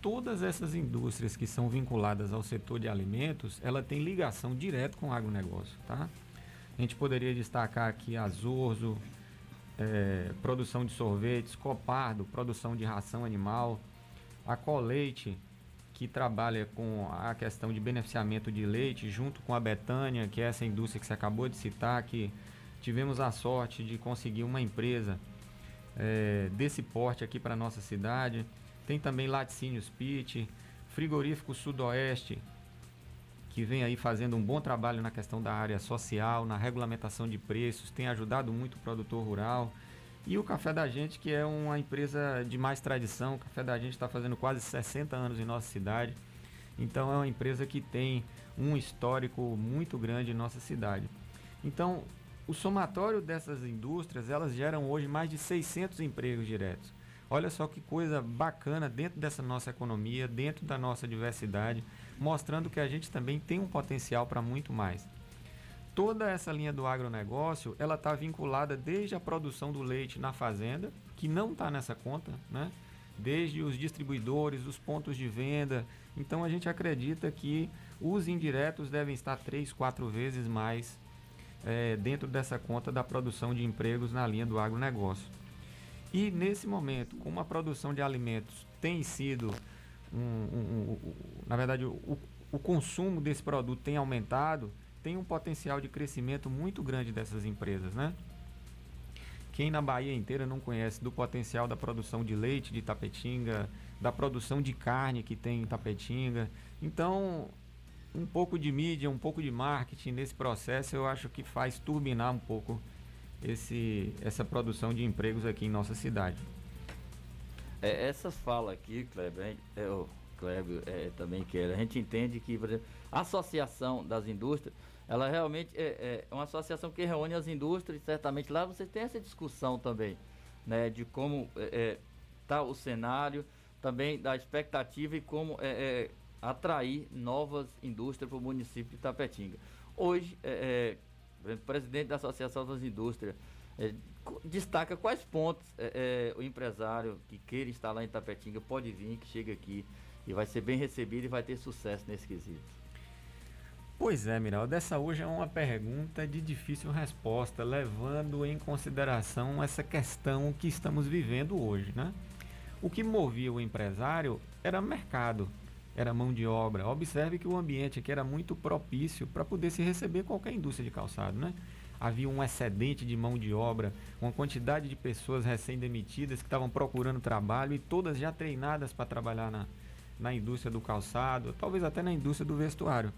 Todas essas indústrias que são vinculadas ao setor de alimentos, ela tem ligação direta com o agronegócio, tá? A gente poderia destacar aqui a Zorzo, é, produção de sorvetes, Copardo, produção de ração animal, a Coleite, que trabalha com a questão de beneficiamento de leite, junto com a Betânia, que é essa indústria que você acabou de citar, que tivemos a sorte de conseguir uma empresa é, desse porte aqui para nossa cidade. Tem também Laticínios Pit, Frigorífico Sudoeste, que vem aí fazendo um bom trabalho na questão da área social, na regulamentação de preços, tem ajudado muito o produtor rural. E o Café da Gente, que é uma empresa de mais tradição, o Café da Gente está fazendo quase 60 anos em nossa cidade. Então é uma empresa que tem um histórico muito grande em nossa cidade. Então, o somatório dessas indústrias, elas geram hoje mais de 600 empregos diretos. Olha só que coisa bacana dentro dessa nossa economia, dentro da nossa diversidade, mostrando que a gente também tem um potencial para muito mais. Toda essa linha do agronegócio, ela está vinculada desde a produção do leite na fazenda, que não está nessa conta, né? desde os distribuidores, os pontos de venda. Então a gente acredita que os indiretos devem estar três, quatro vezes mais é, dentro dessa conta da produção de empregos na linha do agronegócio. E nesse momento, como a produção de alimentos tem sido, um, um, um, na verdade, o, o consumo desse produto tem aumentado, tem um potencial de crescimento muito grande dessas empresas, né? Quem na Bahia inteira não conhece do potencial da produção de leite de Tapetinga, da produção de carne que tem em Tapetinga. Então, um pouco de mídia, um pouco de marketing nesse processo, eu acho que faz turbinar um pouco esse, essa produção de empregos aqui em nossa cidade. É, essas falas aqui, Kleber, é, o Kleber é, também quer. A gente entende que, exemplo, a associação das indústrias, ela realmente é, é uma associação que reúne as indústrias, certamente lá você tem essa discussão também, né, de como está é, é o cenário, também da expectativa e como é, é atrair novas indústrias para o município de Tapetinga. Hoje, é, o presidente da Associação das Indústrias, é, destaca quais pontos é, é, o empresário que queira instalar em Tapetinga pode vir, que chega aqui e vai ser bem recebido e vai ter sucesso nesse quesito. Pois é, Miraldo, essa hoje é uma pergunta de difícil resposta, levando em consideração essa questão que estamos vivendo hoje, né? O que movia o empresário era mercado, era mão de obra. Observe que o ambiente aqui era muito propício para poder se receber qualquer indústria de calçado, né? Havia um excedente de mão de obra, uma quantidade de pessoas recém-demitidas que estavam procurando trabalho e todas já treinadas para trabalhar na, na indústria do calçado, talvez até na indústria do vestuário.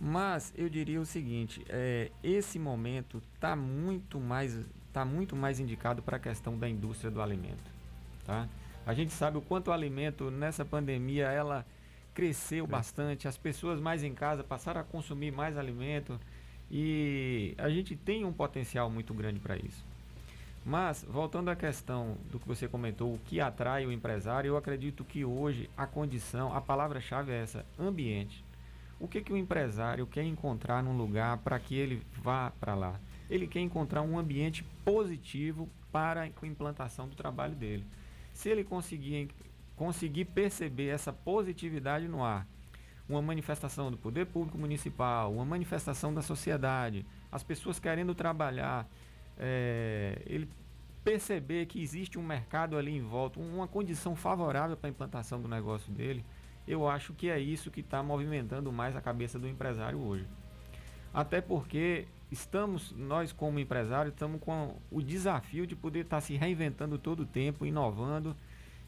Mas eu diria o seguinte, é, esse momento está muito mais tá muito mais indicado para a questão da indústria do alimento, tá? A gente sabe o quanto o alimento nessa pandemia ela cresceu bastante, as pessoas mais em casa passaram a consumir mais alimento e a gente tem um potencial muito grande para isso. Mas, voltando à questão do que você comentou, o que atrai o empresário, eu acredito que hoje a condição, a palavra-chave é essa, ambiente. O que, que o empresário quer encontrar num lugar para que ele vá para lá? Ele quer encontrar um ambiente positivo para a implantação do trabalho dele. Se ele conseguir, conseguir perceber essa positividade no ar, uma manifestação do poder público municipal, uma manifestação da sociedade, as pessoas querendo trabalhar, é, ele perceber que existe um mercado ali em volta, uma condição favorável para a implantação do negócio dele, eu acho que é isso que está movimentando mais a cabeça do empresário hoje. Até porque estamos, nós como empresários, estamos com o desafio de poder estar se reinventando todo o tempo, inovando,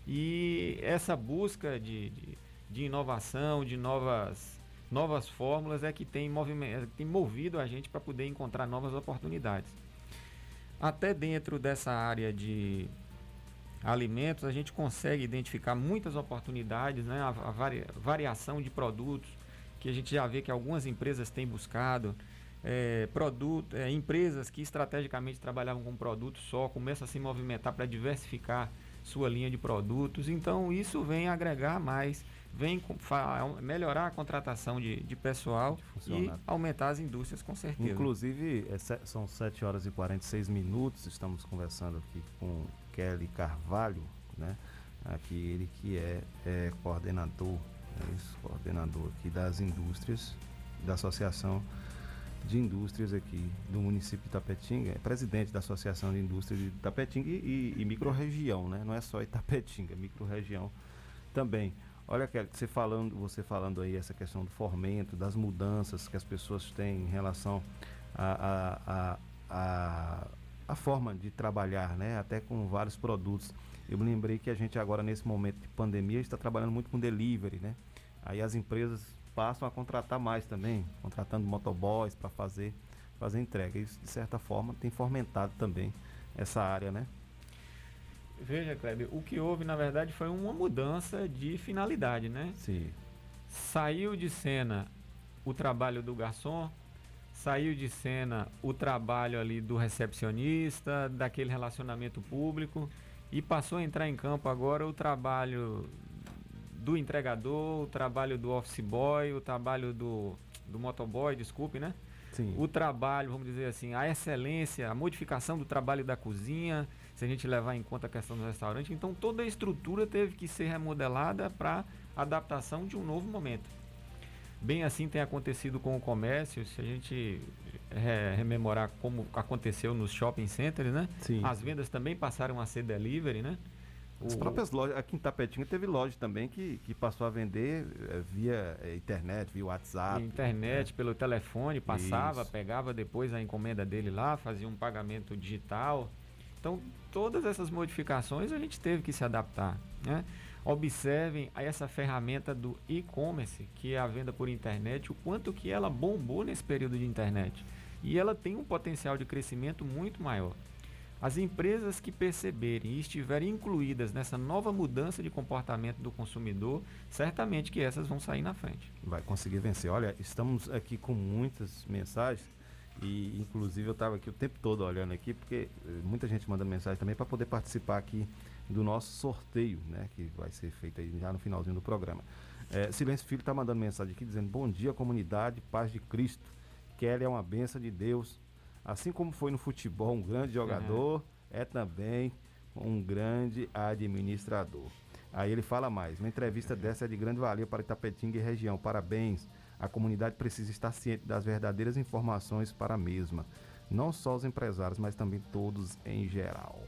e essa busca de, de, de inovação, de novas, novas fórmulas é que tem, movimento, tem movido a gente para poder encontrar novas oportunidades. Até dentro dessa área de alimentos, a gente consegue identificar muitas oportunidades, né? a, a varia, variação de produtos, que a gente já vê que algumas empresas têm buscado. É, produto, é, empresas que estrategicamente trabalhavam com produtos só começam a se movimentar para diversificar sua linha de produtos. Então, isso vem agregar mais, vem melhorar a contratação de, de pessoal e aumentar as indústrias, com certeza. Inclusive, é, são 7 horas e 46 minutos, estamos conversando aqui com Kelly Carvalho, né? Aqui ele que é, é coordenador, é isso, coordenador aqui das indústrias, da Associação de Indústrias aqui do município de Itapetinga, é presidente da Associação de Indústrias de Itapetinga e, e, e microrregião, né? Não é só Itapetinga, é microrregião também. Olha, Kelly, você falando, você falando aí essa questão do fomento, das mudanças que as pessoas têm em relação a, a, a, a forma de trabalhar, né? Até com vários produtos. Eu me lembrei que a gente agora, nesse momento de pandemia, está trabalhando muito com delivery, né? Aí as empresas passam a contratar mais também, contratando motoboys para fazer, fazer entrega. Isso, de certa forma, tem fomentado também essa área, né? Veja, Kleber, o que houve, na verdade, foi uma mudança de finalidade, né? Sim. Saiu de cena o trabalho do garçom, saiu de cena o trabalho ali do recepcionista, daquele relacionamento público e passou a entrar em campo agora o trabalho do entregador, o trabalho do office boy, o trabalho do, do motoboy, desculpe, né? Sim. O trabalho, vamos dizer assim, a excelência, a modificação do trabalho da cozinha, se a gente levar em conta a questão do restaurante. Então toda a estrutura teve que ser remodelada para adaptação de um novo momento. Bem assim tem acontecido com o comércio, se a gente é, rememorar como aconteceu nos shopping centers, né? Sim. As vendas também passaram a ser delivery, né? As o, próprias lojas, aqui em Tapetinga teve loja também que, que passou a vender é, via é, internet, via WhatsApp. Internet, né? pelo telefone, passava, Isso. pegava depois a encomenda dele lá, fazia um pagamento digital. Então, todas essas modificações a gente teve que se adaptar, né? Observem essa ferramenta do e-commerce, que é a venda por internet, o quanto que ela bombou nesse período de internet. E ela tem um potencial de crescimento muito maior. As empresas que perceberem e estiverem incluídas nessa nova mudança de comportamento do consumidor, certamente que essas vão sair na frente. Vai conseguir vencer. Olha, estamos aqui com muitas mensagens e inclusive eu estava aqui o tempo todo olhando aqui, porque eh, muita gente mandando mensagem também para poder participar aqui do nosso sorteio, né? Que vai ser feito aí já no finalzinho do programa. É, Silêncio Filho está mandando mensagem aqui dizendo: Bom dia, comunidade, paz de Cristo. Kelly é uma benção de Deus. Assim como foi no futebol um grande jogador, é, é também um grande administrador. Aí ele fala mais: uma entrevista dessa é de grande valia para Itapetinga e região. Parabéns. A comunidade precisa estar ciente das verdadeiras informações para a mesma. Não só os empresários, mas também todos em geral.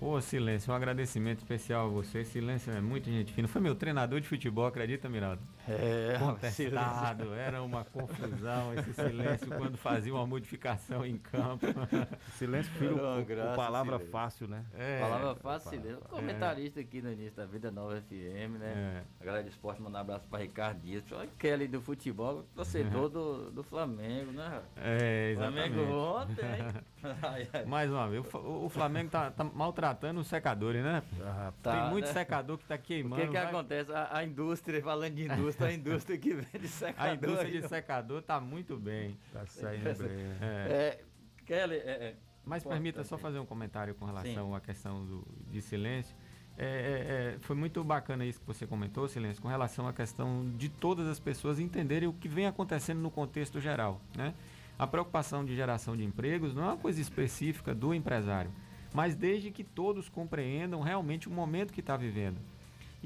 Ô, Silêncio, um agradecimento especial a você. Silêncio é muito gente fina. Foi meu treinador de futebol, acredita, Miraldo? É, Contestado, era uma confusão esse silêncio quando fazia uma modificação em campo. Silêncio, filho, o- o graças, palavra silêncio. fácil, né? É, Palavra fácil, Silêncio. É. Comentarista aqui no início da Vida Nova FM, né? É. A galera de esporte, mandar um abraço pra Ricardo Dias. Olha Kelly do futebol, torcedor do, do Flamengo, né? É, exatamente. Flamengo ontem. Ai, ai. Mais uma vez, o o, o Flamengo tá, tá maltratando os secadores, né? Tá, Tem muito né? secador que tá O queimando. que que vai- acontece? A, a indústria, falando de indústria, a indústria que vende secador. A indústria de secador tá muito bem. Tá saindo bem. né? É. É, Kelly, é, é, Mas importante. permita só fazer um comentário com relação Sim. à questão do, de silêncio. É, é, é, foi muito bacana isso que você comentou, Silêncio, com relação à questão de todas as pessoas entenderem o que vem acontecendo no contexto geral. Né? A preocupação de geração de empregos não é uma coisa específica do empresário, mas desde que todos compreendam realmente o momento que está vivendo.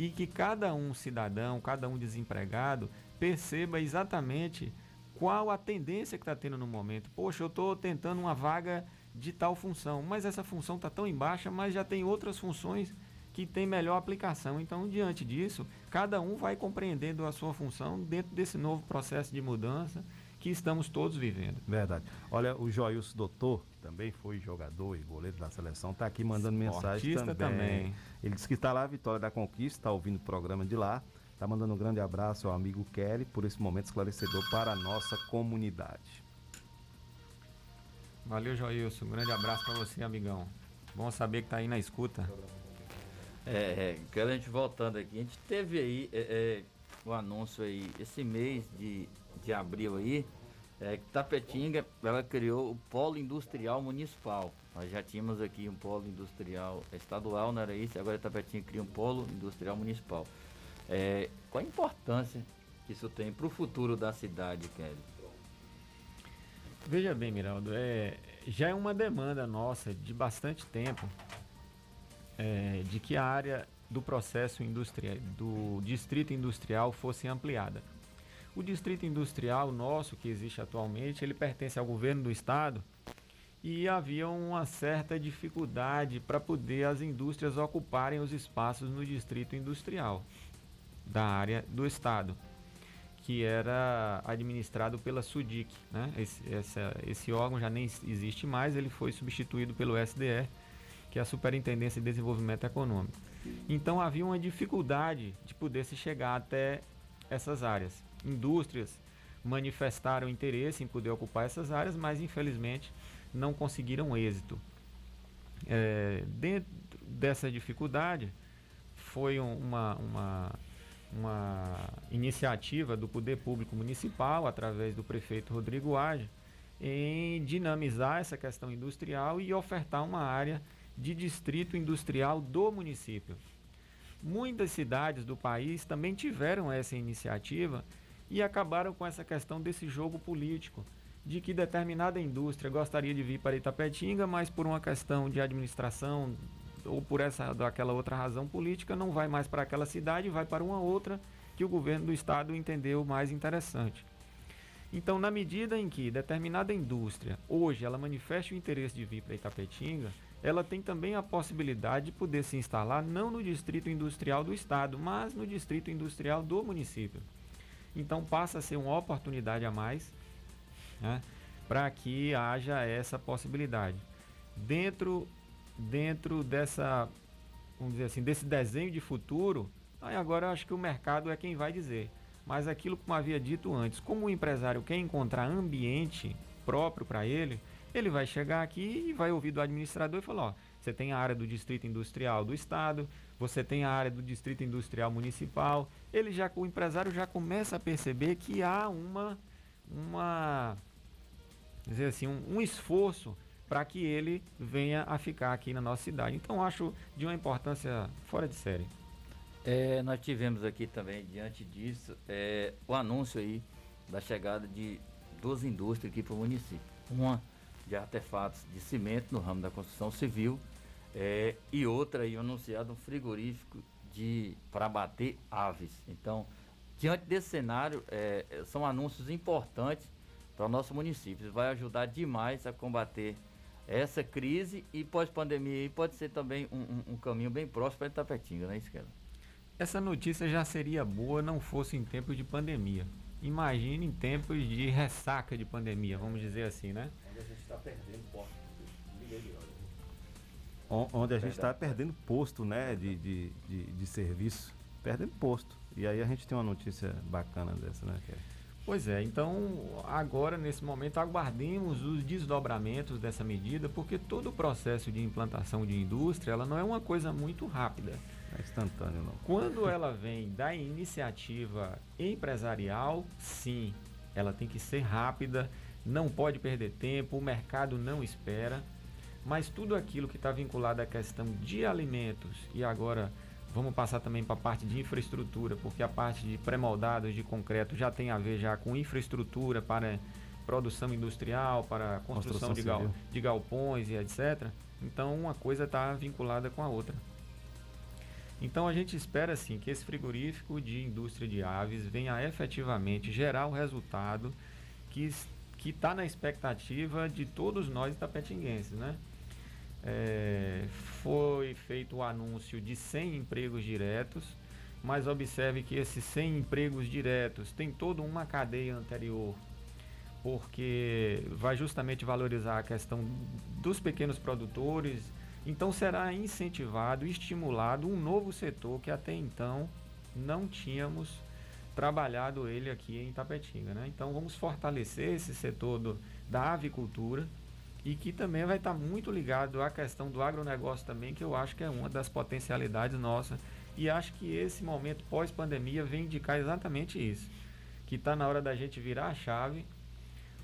E que cada um cidadão, cada um desempregado, perceba exatamente qual a tendência que está tendo no momento. Poxa, eu estou tentando uma vaga de tal função, mas essa função está tão em baixa, mas já tem outras funções que têm melhor aplicação. Então, diante disso, cada um vai compreendendo a sua função dentro desse novo processo de mudança que estamos todos vivendo. Verdade. Olha, o Joilson Doutor também foi jogador e goleiro da seleção, tá aqui mandando mensagem Esportista também. também. Ele disse que está lá, Vitória da Conquista, está ouvindo o programa de lá. Tá mandando um grande abraço ao amigo Kelly por esse momento esclarecedor para a nossa comunidade. Valeu, Joilson. Um grande abraço para você, amigão. Bom saber que tá aí na escuta. É, é, quero a gente voltando aqui. A gente teve aí é, é, o anúncio aí, esse mês de, de abril aí, é, que Tapetinga, ela criou o Polo Industrial Municipal. Nós já tínhamos aqui um polo industrial estadual, não era isso? Agora Tapetinga cria um polo industrial municipal. É, qual a importância que isso tem para o futuro da cidade, Kelly? Veja bem, Miraldo, é, já é uma demanda nossa de bastante tempo é, de que a área do processo industrial, do distrito industrial fosse ampliada. O distrito industrial nosso que existe atualmente, ele pertence ao governo do estado e havia uma certa dificuldade para poder as indústrias ocuparem os espaços no distrito industrial da área do estado que era administrado pela SUDIC. Né? Esse, esse órgão já nem existe mais, ele foi substituído pelo SDE, que é a Superintendência de Desenvolvimento Econômico. Então havia uma dificuldade de poder se chegar até essas áreas. Indústrias manifestaram interesse em poder ocupar essas áreas, mas infelizmente não conseguiram êxito. É, dentro dessa dificuldade, foi um- uma, uma, uma iniciativa do Poder Público Municipal, através do prefeito Rodrigo Age, em dinamizar essa questão industrial e ofertar uma área de distrito industrial do município. Muitas cidades do país também tiveram essa iniciativa e acabaram com essa questão desse jogo político, de que determinada indústria gostaria de vir para Itapetinga, mas por uma questão de administração ou por essa daquela outra razão política não vai mais para aquela cidade, vai para uma outra que o governo do estado entendeu mais interessante. Então, na medida em que determinada indústria hoje ela manifesta o interesse de vir para Itapetinga, ela tem também a possibilidade de poder se instalar não no distrito industrial do estado, mas no distrito industrial do município. Então passa a ser uma oportunidade a mais né, para que haja essa possibilidade. Dentro, dentro dessa, vamos dizer assim, desse desenho de futuro, aí agora acho que o mercado é quem vai dizer. Mas aquilo como havia dito antes, como o empresário quer encontrar ambiente próprio para ele, ele vai chegar aqui e vai ouvir do administrador e falar, ó, você tem a área do distrito industrial do estado, você tem a área do distrito industrial municipal. Ele já o empresário já começa a perceber que há uma uma dizer assim, um, um esforço para que ele venha a ficar aqui na nossa cidade. Então acho de uma importância fora de série. É, nós tivemos aqui também, diante disso, é, o anúncio aí da chegada de duas indústrias aqui para o município. Uma de artefatos de cimento no ramo da construção civil é, e outra aí anunciado um frigorífico de para abater aves. Então, diante desse cenário, é, são anúncios importantes para o nosso município. Vai ajudar demais a combater essa crise e pós-pandemia pode ser também um, um, um, caminho bem próximo para Itapetinga, né, Isquela? Essa notícia já seria boa não fosse em tempos de pandemia. Imagine em tempos de ressaca de pandemia, vamos dizer assim, né? Onde a gente está perdendo posto. Onde a gente está perdendo posto né, de, de, de, de serviço. Perdendo posto. E aí a gente tem uma notícia bacana dessa, né? É Pois é, então agora nesse momento aguardemos os desdobramentos dessa medida, porque todo o processo de implantação de indústria ela não é uma coisa muito rápida. É instantâneo, não. Quando ela vem da iniciativa empresarial, sim, ela tem que ser rápida, não pode perder tempo, o mercado não espera, mas tudo aquilo que está vinculado à questão de alimentos e agora Vamos passar também para a parte de infraestrutura, porque a parte de pré-moldados de concreto já tem a ver já com infraestrutura para produção industrial, para construção, de, gal, de galpões e etc. Então uma coisa está vinculada com a outra. Então a gente espera assim que esse frigorífico de indústria de aves venha efetivamente gerar o resultado que que está na expectativa de todos nós tapetinguenses, né? É, foi feito o anúncio de 100 empregos diretos, mas observe que esses 100 empregos diretos tem toda uma cadeia anterior, porque vai justamente valorizar a questão dos pequenos produtores. Então será incentivado, estimulado um novo setor que até então não tínhamos trabalhado ele aqui em Tapetinga. Né? Então vamos fortalecer esse setor do, da avicultura e que também vai estar muito ligado à questão do agronegócio também, que eu acho que é uma das potencialidades nossas. E acho que esse momento pós-pandemia vem indicar exatamente isso, que está na hora da gente virar a chave.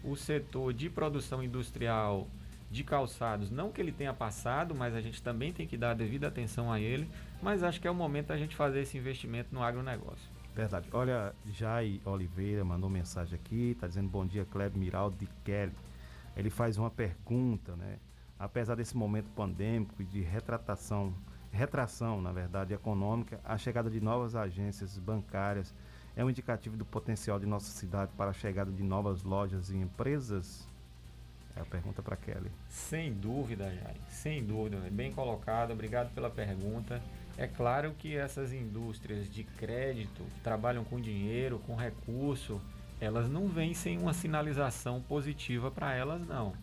O setor de produção industrial de calçados, não que ele tenha passado, mas a gente também tem que dar a devida atenção a ele, mas acho que é o momento da gente fazer esse investimento no agronegócio. Verdade. Olha, Jai Oliveira mandou mensagem aqui, está dizendo bom dia, Kleber Miraldo de Kelly ele faz uma pergunta, né? Apesar desse momento pandêmico e de retratação, retração, na verdade, econômica, a chegada de novas agências bancárias é um indicativo do potencial de nossa cidade para a chegada de novas lojas e empresas? É a pergunta para Kelly. Sem dúvida, Jair. Sem dúvida. Bem colocado. Obrigado pela pergunta. É claro que essas indústrias de crédito, que trabalham com dinheiro, com recurso, elas não vêm sem uma sinalização positiva para elas, não.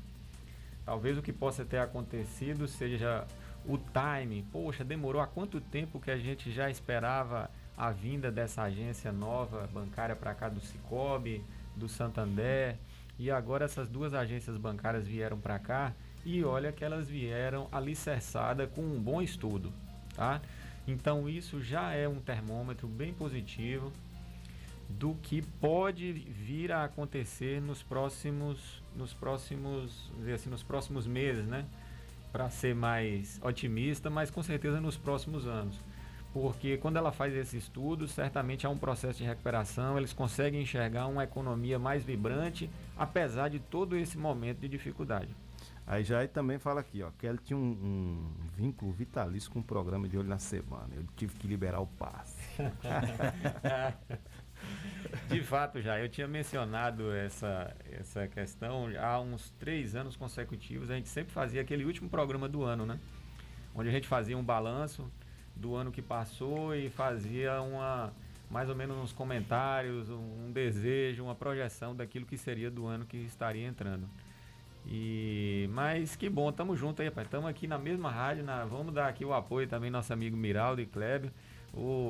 Talvez o que possa ter acontecido seja o time. Poxa, demorou há quanto tempo que a gente já esperava a vinda dessa agência nova bancária para cá do Cicobi, do Santander, e agora essas duas agências bancárias vieram para cá e olha que elas vieram alicerçadas com um bom estudo, tá? Então isso já é um termômetro bem positivo do que pode vir a acontecer nos próximos, nos próximos, assim, nos próximos meses, né? Para ser mais otimista, mas com certeza nos próximos anos. Porque quando ela faz esse estudo, certamente há um processo de recuperação, eles conseguem enxergar uma economia mais vibrante, apesar de todo esse momento de dificuldade. Aí já também fala aqui, ó, que ele tinha um, um, vínculo vitalício com o programa de olho na semana. Eu tive que liberar o passe. De fato, já eu tinha mencionado essa, essa questão há uns três anos consecutivos. A gente sempre fazia aquele último programa do ano, né? Onde a gente fazia um balanço do ano que passou e fazia uma mais ou menos uns comentários, um, um desejo, uma projeção daquilo que seria do ano que estaria entrando. E mas que bom, tamo junto aí, pai. Tamo aqui na mesma rádio, na, vamos dar aqui o apoio também nosso amigo Miraldo e Kleber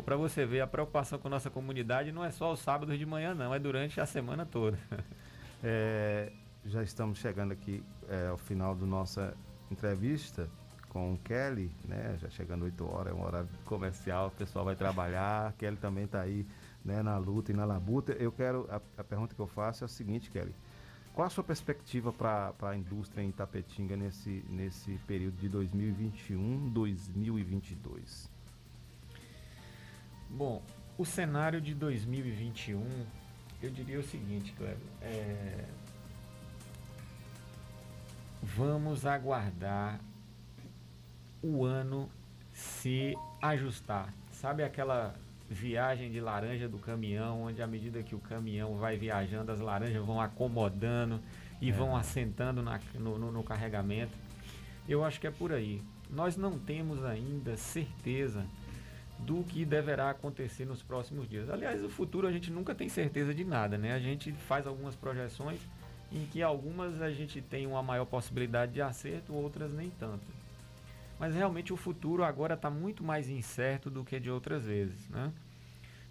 para você ver, a preocupação com a nossa comunidade não é só os sábados de manhã, não, é durante a semana toda. É, já estamos chegando aqui é, ao final da nossa entrevista com o Kelly, né? Já chegando 8 horas, é um horário comercial, o pessoal vai trabalhar, Kelly também está aí né, na luta e na labuta. Eu quero, a, a, pergunta que eu faço é a seguinte, Kelly. Qual a sua perspectiva para a indústria em Tapetinga nesse, nesse período de 2021-2022? Bom, o cenário de 2021, eu diria o seguinte, Cleber. É... Vamos aguardar o ano se ajustar. Sabe aquela viagem de laranja do caminhão, onde à medida que o caminhão vai viajando, as laranjas vão acomodando e é. vão assentando na, no, no, no, carregamento. Eu acho que é por aí. Nós não temos ainda certeza do que deverá acontecer nos próximos dias. Aliás, o futuro a gente nunca tem certeza de nada, né? A gente faz algumas projeções em que algumas a gente tem uma maior possibilidade de acerto, outras nem tanto. Mas realmente o futuro agora está muito mais incerto do que de outras vezes, né?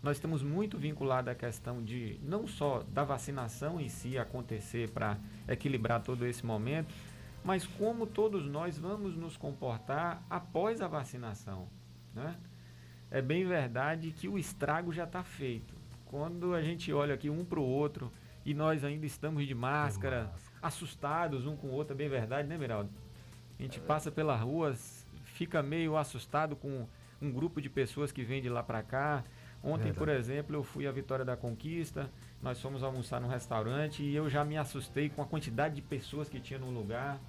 Nós estamos muito vinculados à questão de não só da vacinação em si acontecer para equilibrar todo esse momento, mas como todos nós vamos nos comportar após a vacinação, né? É bem verdade que o estrago já está feito. Quando a gente olha aqui um para o outro e nós ainda estamos de máscara, máscara, assustados um com o outro, é bem verdade, né, Miraldo? A gente passa pelas ruas, fica meio assustado com um grupo de pessoas que vem de lá para cá. Ontem, verdade. por exemplo, eu fui à Vitória da Conquista, nós fomos almoçar num restaurante e eu já me assustei com a quantidade de pessoas que tinha no lugar.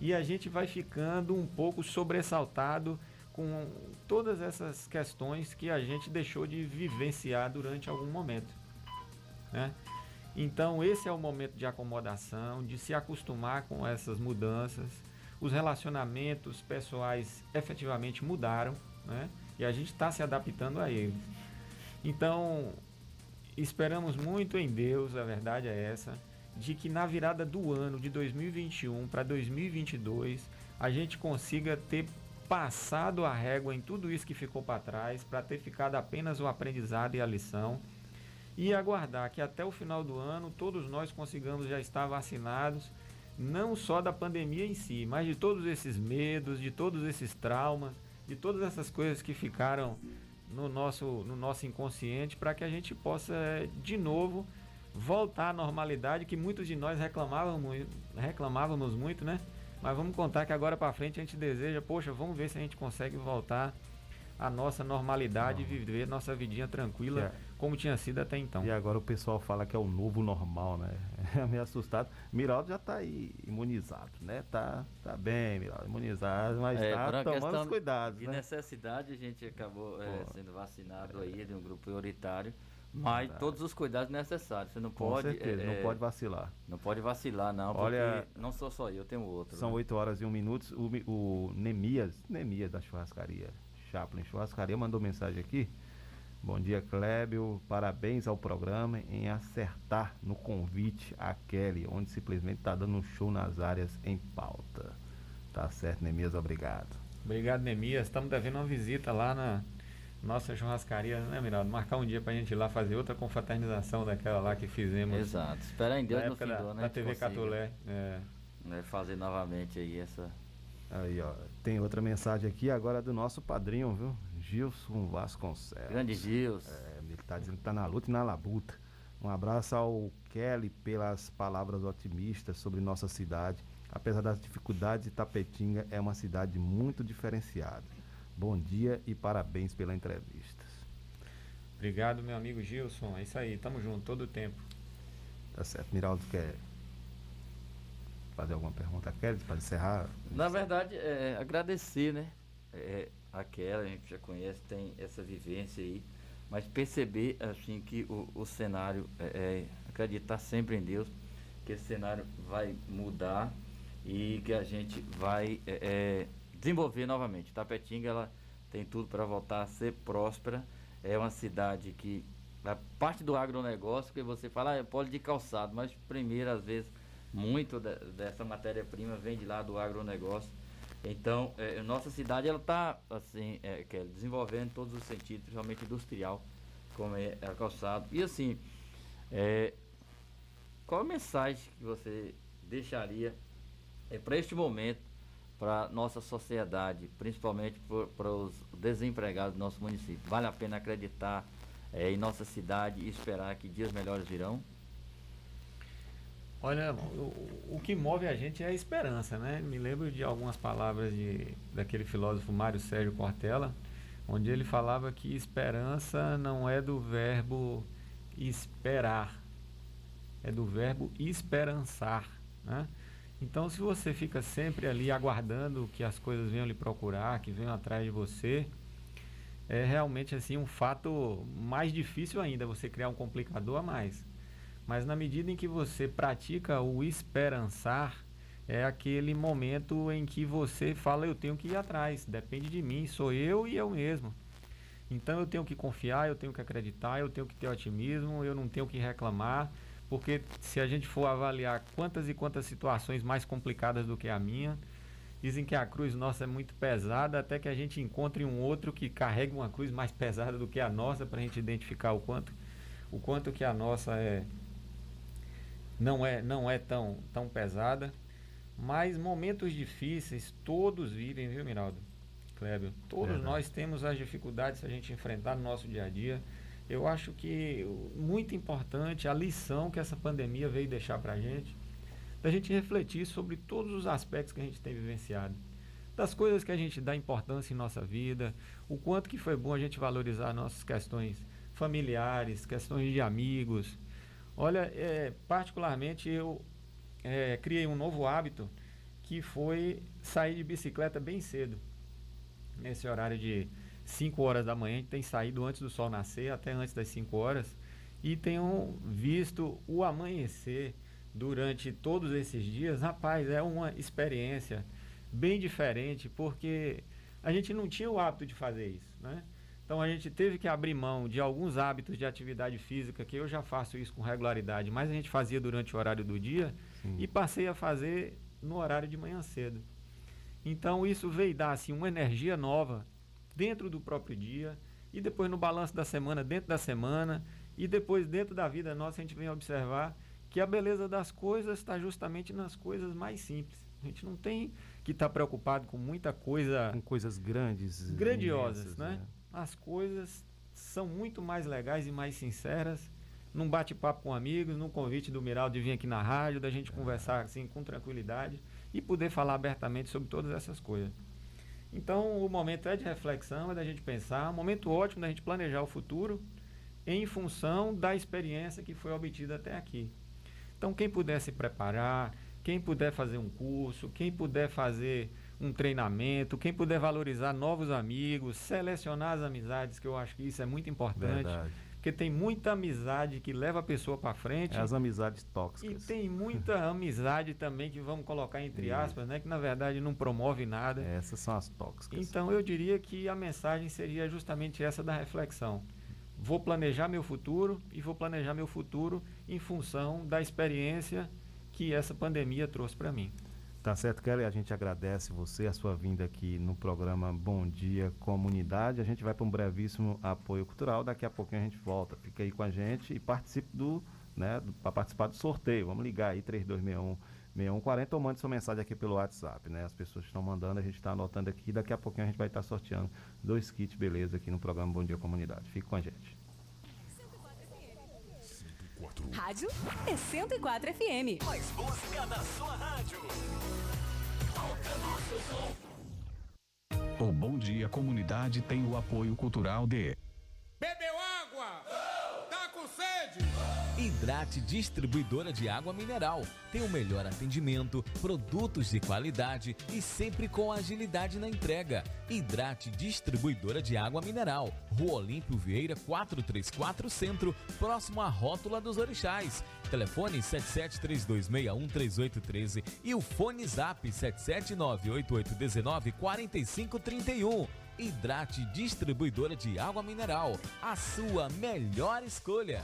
E a gente vai ficando um pouco sobressaltado com todas essas questões que a gente deixou de vivenciar durante algum momento. Né? Então, esse é o momento de acomodação, de se acostumar com essas mudanças. Os relacionamentos pessoais efetivamente mudaram né? e a gente está se adaptando a eles. Então, esperamos muito em Deus, a verdade é essa, de que na virada do ano de 2021 para 2022 a gente consiga ter passado a régua em tudo isso que ficou para trás, para ter ficado apenas o aprendizado e a lição, e aguardar que até o final do ano todos nós consigamos já estar vacinados, não só da pandemia em si, mas de todos esses medos, de todos esses traumas, de todas essas coisas que ficaram no nosso, no nosso inconsciente, para que a gente possa de novo voltar à normalidade que muitos de nós reclamávamos, reclamávamos muito, né? Mas vamos contar que agora para frente a gente deseja, poxa, vamos ver se a gente consegue voltar à nossa normalidade e viver nossa vidinha tranquila é. como tinha sido até então. E agora o pessoal fala que é o novo normal, né? É meio assustado. Miraldo já está aí imunizado, né? Tá, tá bem, Miraldo, imunizado, mas é, tá tomando os cuidados. De né? necessidade, a gente acabou é, sendo vacinado aí de um grupo prioritário. Mas Verdade. todos os cuidados necessários. Você não Com pode. Certeza, é, não pode vacilar. Não pode vacilar, não. Olha, não sou só eu, tenho outro. São né? 8 horas e 1 minuto. O, o Nemias, Nemias da churrascaria, Chaplin Churrascaria, mandou mensagem aqui. Bom dia, Clébio. Parabéns ao programa em acertar no convite a Kelly, onde simplesmente está dando um show nas áreas em pauta. Tá certo, Nemias, obrigado. Obrigado, Nemias. Estamos devendo uma visita lá na nossa churrascaria, né, Miraldo? Marcar um dia pra gente ir lá fazer outra confraternização daquela lá que fizemos. Exato. Espera em Deus no fim do ano, né? TV Catulé. É. Né, fazer novamente aí essa. Aí, ó. Tem outra mensagem aqui agora do nosso padrinho, viu? Gilson Vasconcelos. Grande Gilson. É, ele tá dizendo que tá na luta e na labuta. Um abraço ao Kelly pelas palavras otimistas sobre nossa cidade. Apesar das dificuldades, Tapetinga é uma cidade muito diferenciada. Bom dia e parabéns pela entrevista. Obrigado, meu amigo Gilson. É isso aí, tamo junto todo o tempo. Tá certo. Miraldo quer fazer alguma pergunta? Quer para encerrar? Na verdade, é, agradecer, né? É, aquela, a gente já conhece, tem essa vivência aí, mas perceber assim que o, o cenário, é, é, acreditar sempre em Deus, que esse cenário vai mudar e que a gente vai é, é desenvolver novamente. Tapetinga ela tem tudo para voltar a ser próspera. É uma cidade que a parte do agronegócio que você fala ah, é de calçado, mas primeiro às vezes muito de, dessa matéria-prima vem de lá do agronegócio. Então, é, nossa cidade ela está assim, é, é, desenvolvendo todos os sentidos, principalmente industrial, como é, é calçado. E assim, é, qual a mensagem que você deixaria é, para este momento para nossa sociedade, principalmente para os desempregados do nosso município. Vale a pena acreditar é, em nossa cidade e esperar que dias melhores virão? Olha, o, o, que move a gente é a esperança, né? Me lembro de algumas palavras de, daquele filósofo Mário Sérgio Cortella, onde ele falava que esperança não é do verbo esperar, é do verbo esperançar, né? Então, se você fica sempre ali aguardando que as coisas venham lhe procurar, que venham atrás de você, é realmente assim um fato mais difícil ainda você criar um complicador a mais. Mas na medida em que você pratica o esperançar, é aquele momento em que você fala, eu tenho que ir atrás, depende de mim, sou eu e eu mesmo. Então eu tenho que confiar, eu tenho que acreditar, eu tenho que ter otimismo, eu não tenho que reclamar, porque se a gente for avaliar quantas e quantas situações mais complicadas do que a minha, dizem que a cruz nossa é muito pesada, até que a gente encontre um outro que carregue uma cruz mais pesada do que a nossa, para a gente identificar o quanto, o quanto que a nossa é não é não é tão tão pesada. Mas momentos difíceis todos vivem, viu, Miraldo? Kleber? Todos Verdade. nós temos as dificuldades que a gente enfrentar no nosso dia a dia. Eu acho que muito importante a lição que essa pandemia veio deixar para a gente, da gente refletir sobre todos os aspectos que a gente tem vivenciado, das coisas que a gente dá importância em nossa vida, o quanto que foi bom a gente valorizar nossas questões familiares, questões de amigos. Olha, é, particularmente eu é, criei um novo hábito que foi sair de bicicleta bem cedo. Nesse horário de 5 horas da manhã, a gente tem saído antes do sol nascer, até antes das 5 horas, e tenho visto o amanhecer durante todos esses dias. Rapaz, é uma experiência bem diferente, porque a gente não tinha o hábito de fazer isso, né? Então a gente teve que abrir mão de alguns hábitos de atividade física, que eu já faço isso com regularidade, mas a gente fazia durante o horário do dia, Sim. e passei a fazer no horário de manhã cedo. Então isso veio dar assim, uma energia nova dentro do próprio dia, e depois no balanço da semana, dentro da semana, e depois dentro da vida nossa, a gente vem observar que a beleza das coisas está justamente nas coisas mais simples. A gente não tem que estar tá preocupado com muita coisa. Com coisas grandes. Grandiosas, imensas, né? né? As coisas são muito mais legais e mais sinceras num bate-papo com amigos, num convite do Miral de vir aqui na rádio, da gente conversar assim com tranquilidade e poder falar abertamente sobre todas essas coisas. Então, o momento é de reflexão, é da gente pensar, um momento ótimo da gente planejar o futuro em função da experiência que foi obtida até aqui. Então, quem puder se preparar, quem puder fazer um curso, quem puder fazer um treinamento, quem puder valorizar novos amigos, selecionar as amizades, que eu acho que isso é muito importante. Verdade porque tem muita amizade que leva a pessoa para frente. É as amizades tóxicas. E tem muita amizade também que vamos colocar entre aspas, né, que na verdade não promove nada. Essas são as tóxicas. Então eu diria que a mensagem seria justamente essa da reflexão. Vou planejar meu futuro e vou planejar meu futuro em função da experiência que essa pandemia trouxe para mim. Tá certo, Kelly. A gente agradece você, a sua vinda aqui no programa Bom Dia Comunidade. A gente vai para um brevíssimo apoio cultural. Daqui a pouquinho a gente volta. Fica aí com a gente e participe do, né, para participar do sorteio. Vamos ligar aí 3261 6140 ou mande sua mensagem aqui pelo WhatsApp, né? As pessoas estão mandando, a gente está anotando aqui. Daqui a pouquinho a gente vai estar tá sorteando dois kits, beleza, aqui no programa Bom Dia Comunidade. Fique com a gente. Rádio é 104 FM. Mais música na sua rádio. O Bom Dia Comunidade tem o apoio cultural de Bebeu água? Hidrate Distribuidora de Água Mineral. Tem o melhor atendimento, produtos de qualidade e sempre com agilidade na entrega. Hidrate Distribuidora de Água Mineral. Rua Olímpio Vieira 434 Centro, próximo à Rótula dos Orixás. Telefone 7732613813 e o fone Zap 77988194531. Hidrate Distribuidora de Água Mineral. A sua melhor escolha.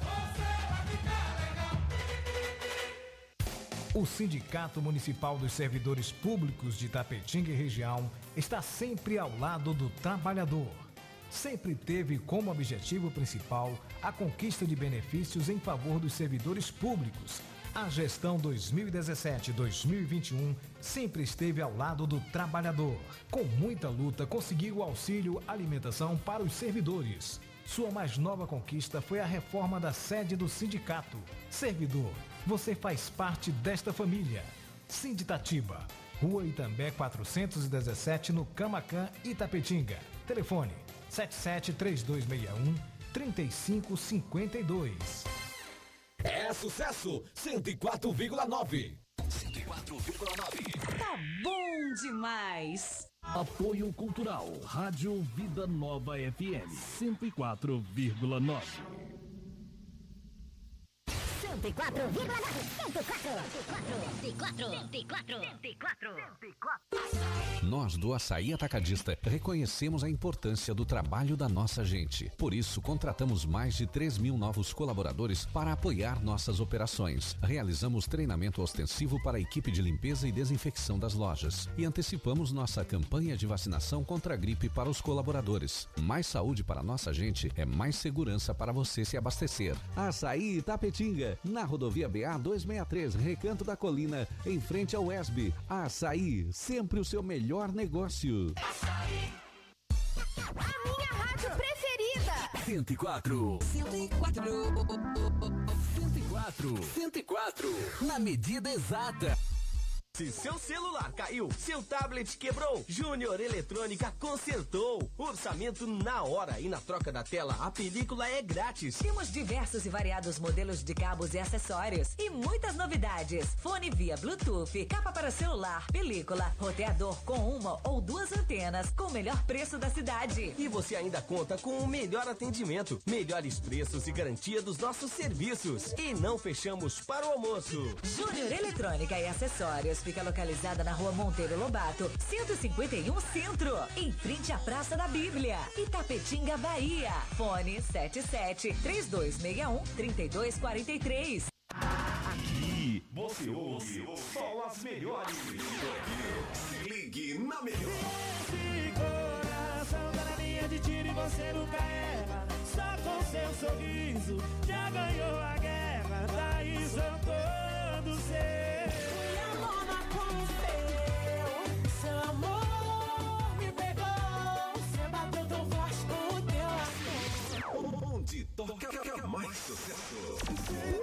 O Sindicato Municipal dos Servidores Públicos de Tapetinga e região está sempre ao lado do trabalhador. Sempre teve como objetivo principal a conquista de benefícios em favor dos servidores públicos. A gestão 2017-2021 sempre esteve ao lado do trabalhador. Com muita luta, conseguiu o auxílio alimentação para os servidores. Sua mais nova conquista foi a reforma da sede do sindicato. Servidor, você faz parte desta família. Sinditatiba, Rua Itambé 417, no Camacan, Itapetinga. Telefone 773261 3552. É sucesso 104,9. 104,9. Tá bom demais. Apoio Cultural, Rádio Vida Nova FM 104,9. Nós do Açaí Atacadista reconhecemos a importância do trabalho da nossa gente. Por isso, contratamos mais de 3 mil novos colaboradores para apoiar nossas operações. Realizamos treinamento ostensivo para a equipe de limpeza e desinfecção das lojas. E antecipamos nossa campanha de vacinação contra a gripe para os colaboradores. Mais saúde para nossa gente é mais segurança para você se abastecer. Açaí Itapetinga, na rodovia BA 263, Recanto da Colina, em frente ao ESB. Açaí, sempre o seu melhor negócio. A minha rádio preferida. 104. 104. 104. 104. Na medida exata. Se seu celular caiu, seu tablet quebrou, Júnior Eletrônica consertou. Orçamento na hora e na troca da tela, a película é grátis. Temos diversos e variados modelos de cabos e acessórios e muitas novidades. Fone via Bluetooth, capa para celular, película, roteador com uma ou duas antenas com o melhor preço da cidade. E você ainda conta com o melhor atendimento, melhores preços e garantia dos nossos serviços. E não fechamos para o almoço. Júnior Eletrônica e Acessórios fica localizada na rua Monteiro Lobato, 151 Centro, em frente à Praça da Bíblia, Itapetinga, Bahia. Fone 77 3261 3243. Aqui você ouve só as melhores. Se ligue na melhor. Esse coração tá na linha de tiro e você nunca erra. Só com seu sorriso já ganhou a guerra. Daí são todos toca mais sucesso.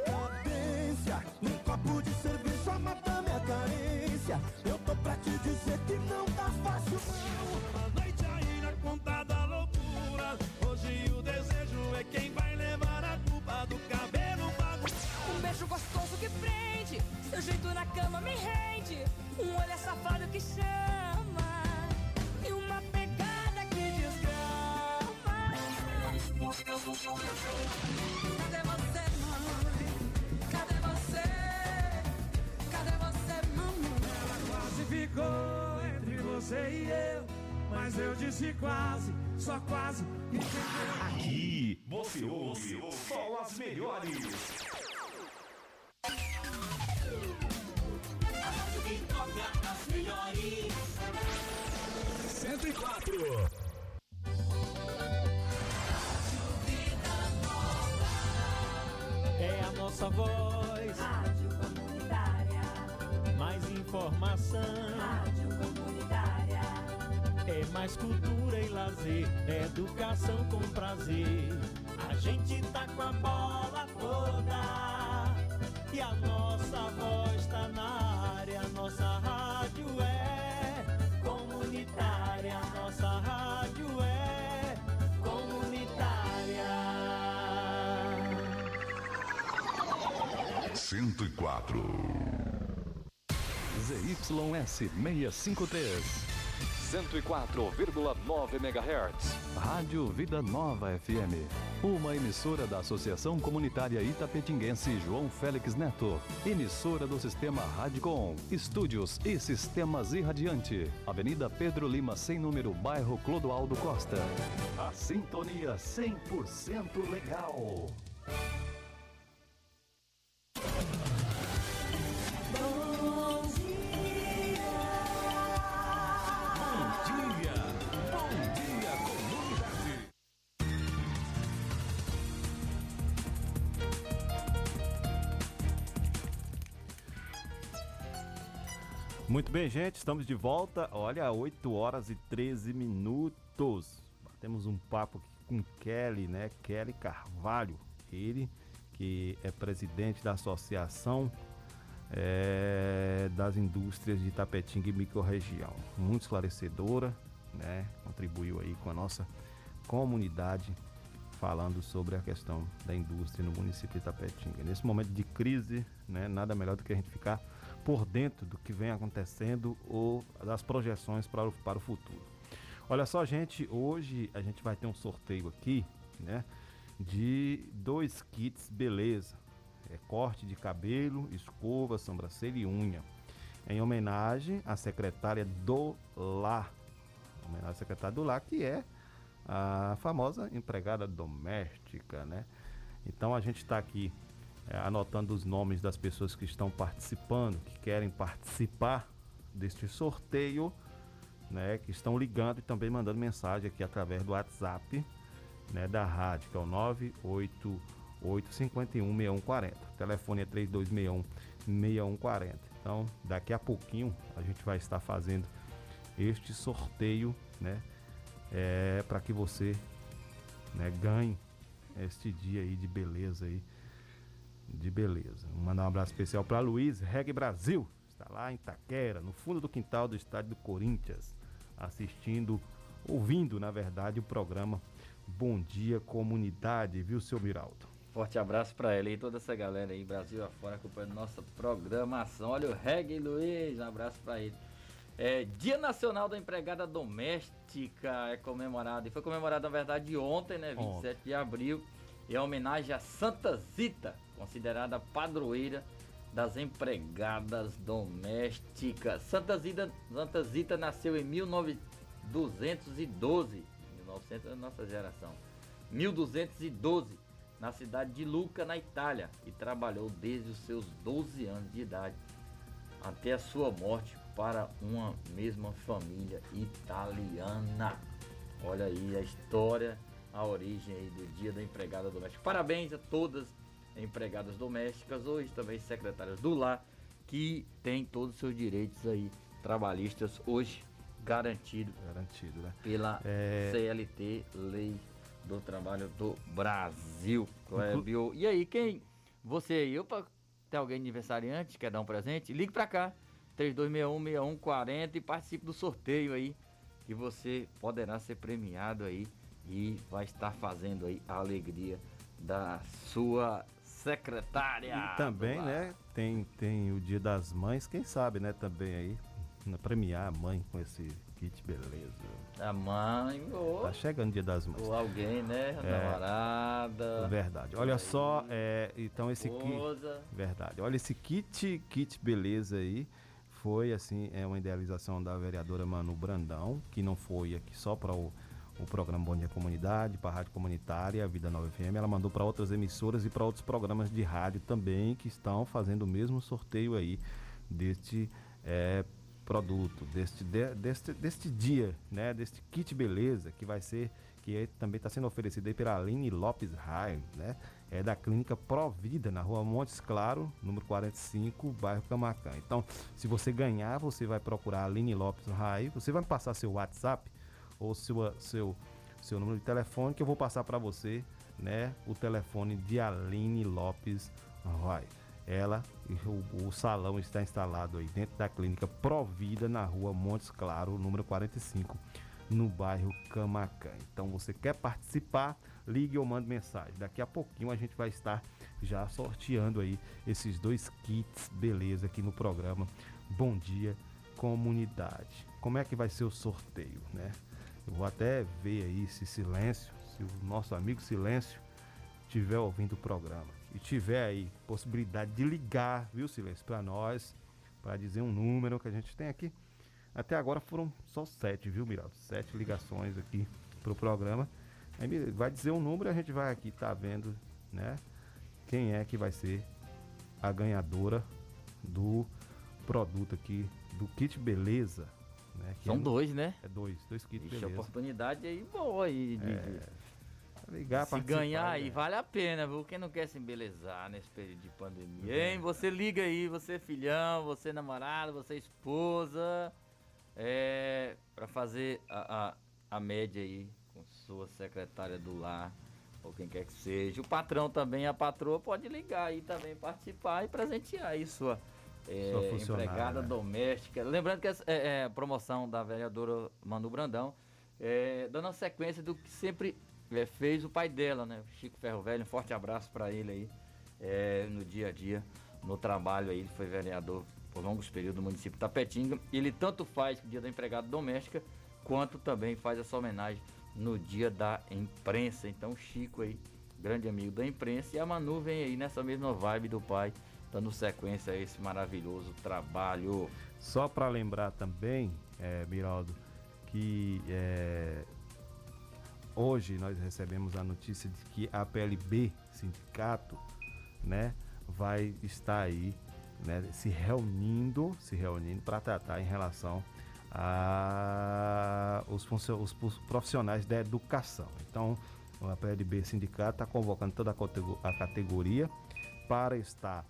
Cadência, um copo de cerveja mata minha carência. Eu tô pra te dizer que não tá fácil não. A noite aí na conta da loucura. Hoje o desejo é quem vai levar a culpa do cabelo bagunçado. Um beijo gostoso que prende, seu jeito na cama me rende. Um olhar safado que chama. Cadê você, mãe? Cadê você? Cadê você, mamãe? Ela quase ficou entre você e eu. Mas eu disse quase, só quase. Aqui você ouve só as melhores. que toca as melhores. 104. Nossa voz. Rádio Comunitária. Mais informação. Rádio Comunitária. É mais cultura e lazer. Educação com prazer. A gente tá com a bola toda. E a nossa voz tá na área. Nossa rádio 104. ZYS 653. 104,9 MHz. Rádio Vida Nova FM. Uma emissora da Associação Comunitária Itapetinguense João Félix Neto. Emissora do Sistema Radicom. Estúdios e Sistemas Irradiante. Avenida Pedro Lima, sem número, bairro Clodoaldo Costa. A sintonia 100% legal. Muito bem, gente, estamos de volta. Olha, 8 horas e 13 minutos. Temos um papo aqui com Kelly, né? Kelly Carvalho. Ele que é presidente da Associação eh, das Indústrias de Tapetinga e Microrregião. Muito esclarecedora, né? Contribuiu aí com a nossa comunidade falando sobre a questão da indústria no município de Tapetinga. Nesse momento de crise, né, nada melhor do que a gente ficar por dentro do que vem acontecendo ou das projeções para o, para o futuro. Olha só, gente, hoje a gente vai ter um sorteio aqui, né, de dois kits beleza. É corte de cabelo, escova, sobrancelha e unha. Em homenagem à secretária do lar. Homenagem à secretária do lar, que é a famosa empregada doméstica, né? Então a gente está aqui é, anotando os nomes das pessoas que estão participando, que querem participar deste sorteio, né? Que estão ligando e também mandando mensagem aqui através do WhatsApp, né? Da rádio, que é o 988516140. O telefone é 3261 6140. Então, daqui a pouquinho a gente vai estar fazendo este sorteio, né? É, para que você né, ganhe este dia aí de beleza aí. De beleza. Vou mandar um abraço especial para Luiz Reg Brasil. Está lá em Taquera, no fundo do quintal do estádio do Corinthians, assistindo, ouvindo, na verdade, o programa Bom Dia Comunidade, viu, seu Miraldo? Forte abraço para ele e toda essa galera aí, Brasil afora, acompanhando nossa programação. Olha o Reg Luiz, um abraço para ele. É, Dia Nacional da Empregada Doméstica é comemorado. E foi comemorado, na verdade, ontem, né? 27 ontem. de abril. Em homenagem a Santa Zita, considerada padroeira das empregadas domésticas. Santa Zita, Santa Zita nasceu em 1912. 1900 é nossa geração. 1212, na cidade de Lucca, na Itália, e trabalhou desde os seus 12 anos de idade até a sua morte para uma mesma família italiana. Olha aí a história, a origem aí do Dia da Empregada Doméstica. Parabéns a todas as empregadas domésticas, hoje também secretárias do lar, que têm todos os seus direitos aí trabalhistas hoje garantido, garantido né? pela é... CLT, Lei do Trabalho do Brasil. Clébio. E aí, quem? Você aí, opa, tem alguém aniversariante, quer dar um presente? Ligue pra cá. 3261-6140 e participe do sorteio aí, que você poderá ser premiado aí e vai estar fazendo aí a alegria da sua secretária. E também, né, tem, tem o Dia das Mães, quem sabe, né, também aí, premiar a mãe com esse kit beleza. A mãe, ou... Tá chegando o Dia das Mães. Ou alguém, né, é, namorada. Verdade. Olha só, é, então esse kit... Verdade. Olha esse kit, kit beleza aí foi assim, é uma idealização da vereadora Manu Brandão, que não foi aqui só para o, o programa Bom Dia Comunidade, para a Rádio Comunitária, a Vida Nova FM, ela mandou para outras emissoras e para outros programas de rádio também que estão fazendo o mesmo sorteio aí deste é, produto, deste, de, deste, deste dia, né, deste kit beleza que vai ser, que é, também está sendo oferecido aí pela Aline Lopes Raio, né? é da clínica Provida, na rua Montes Claro, número 45, bairro Camacan. Então, se você ganhar, você vai procurar a Aline Lopes Raio, você vai passar seu WhatsApp ou seu, seu, seu número de telefone, que eu vou passar para você, né, o telefone de Aline Lopes Raio. Ela, o, o salão está instalado aí dentro da clínica Provida, na rua Montes Claro, número 45, no bairro Camacan. Então, você quer participar? ligue ou mande mensagem. Daqui a pouquinho a gente vai estar já sorteando aí esses dois kits, beleza, aqui no programa Bom Dia Comunidade. Como é que vai ser o sorteio, né? Eu vou até ver aí se Silêncio, se o nosso amigo Silêncio estiver ouvindo o programa e tiver aí possibilidade de ligar, viu, Silêncio, para nós, para dizer um número que a gente tem aqui. Até agora foram só sete, viu, Miraldo? Sete ligações aqui para o programa. Aí vai dizer um número e a gente vai aqui tá vendo, né? Quem é que vai ser a ganhadora do produto aqui, do kit beleza. Né? São é, dois, né? É dois, dois kits Ixi, beleza. oportunidade aí boa aí de, é, ligar, se ganhar aí, né? vale a pena, viu? Quem não quer se embelezar nesse período de pandemia, é. hein? Você liga aí, você filhão, você namorado, você esposa, é, para fazer a, a, a média aí sua secretária do lar, ou quem quer que seja. O patrão também, a patroa, pode ligar aí também, participar e presentear aí sua, é, empregada né? doméstica. Lembrando que é, é, promoção da vereadora Manu Brandão, é, dando a sequência do que sempre é, fez o pai dela, né? Chico Ferro Velho. Um forte abraço para ele aí é, no dia a dia, no trabalho aí. Ele foi vereador por longos períodos no município de Tapetinga. Ele tanto faz o dia da empregada doméstica, quanto também faz essa homenagem no dia da imprensa. Então, Chico aí grande amigo da imprensa, e a Manu vem aí nessa mesma vibe do pai, dando sequência a esse maravilhoso trabalho. Só para lembrar também, é, Miraldo, que é, hoje nós recebemos a notícia de que a PLB, sindicato, né, vai estar aí, né, se reunindo, se reunindo para tratar em relação a os, os, profissionais da educação. Então, a PLB Sindicato está convocando toda a categoria para estar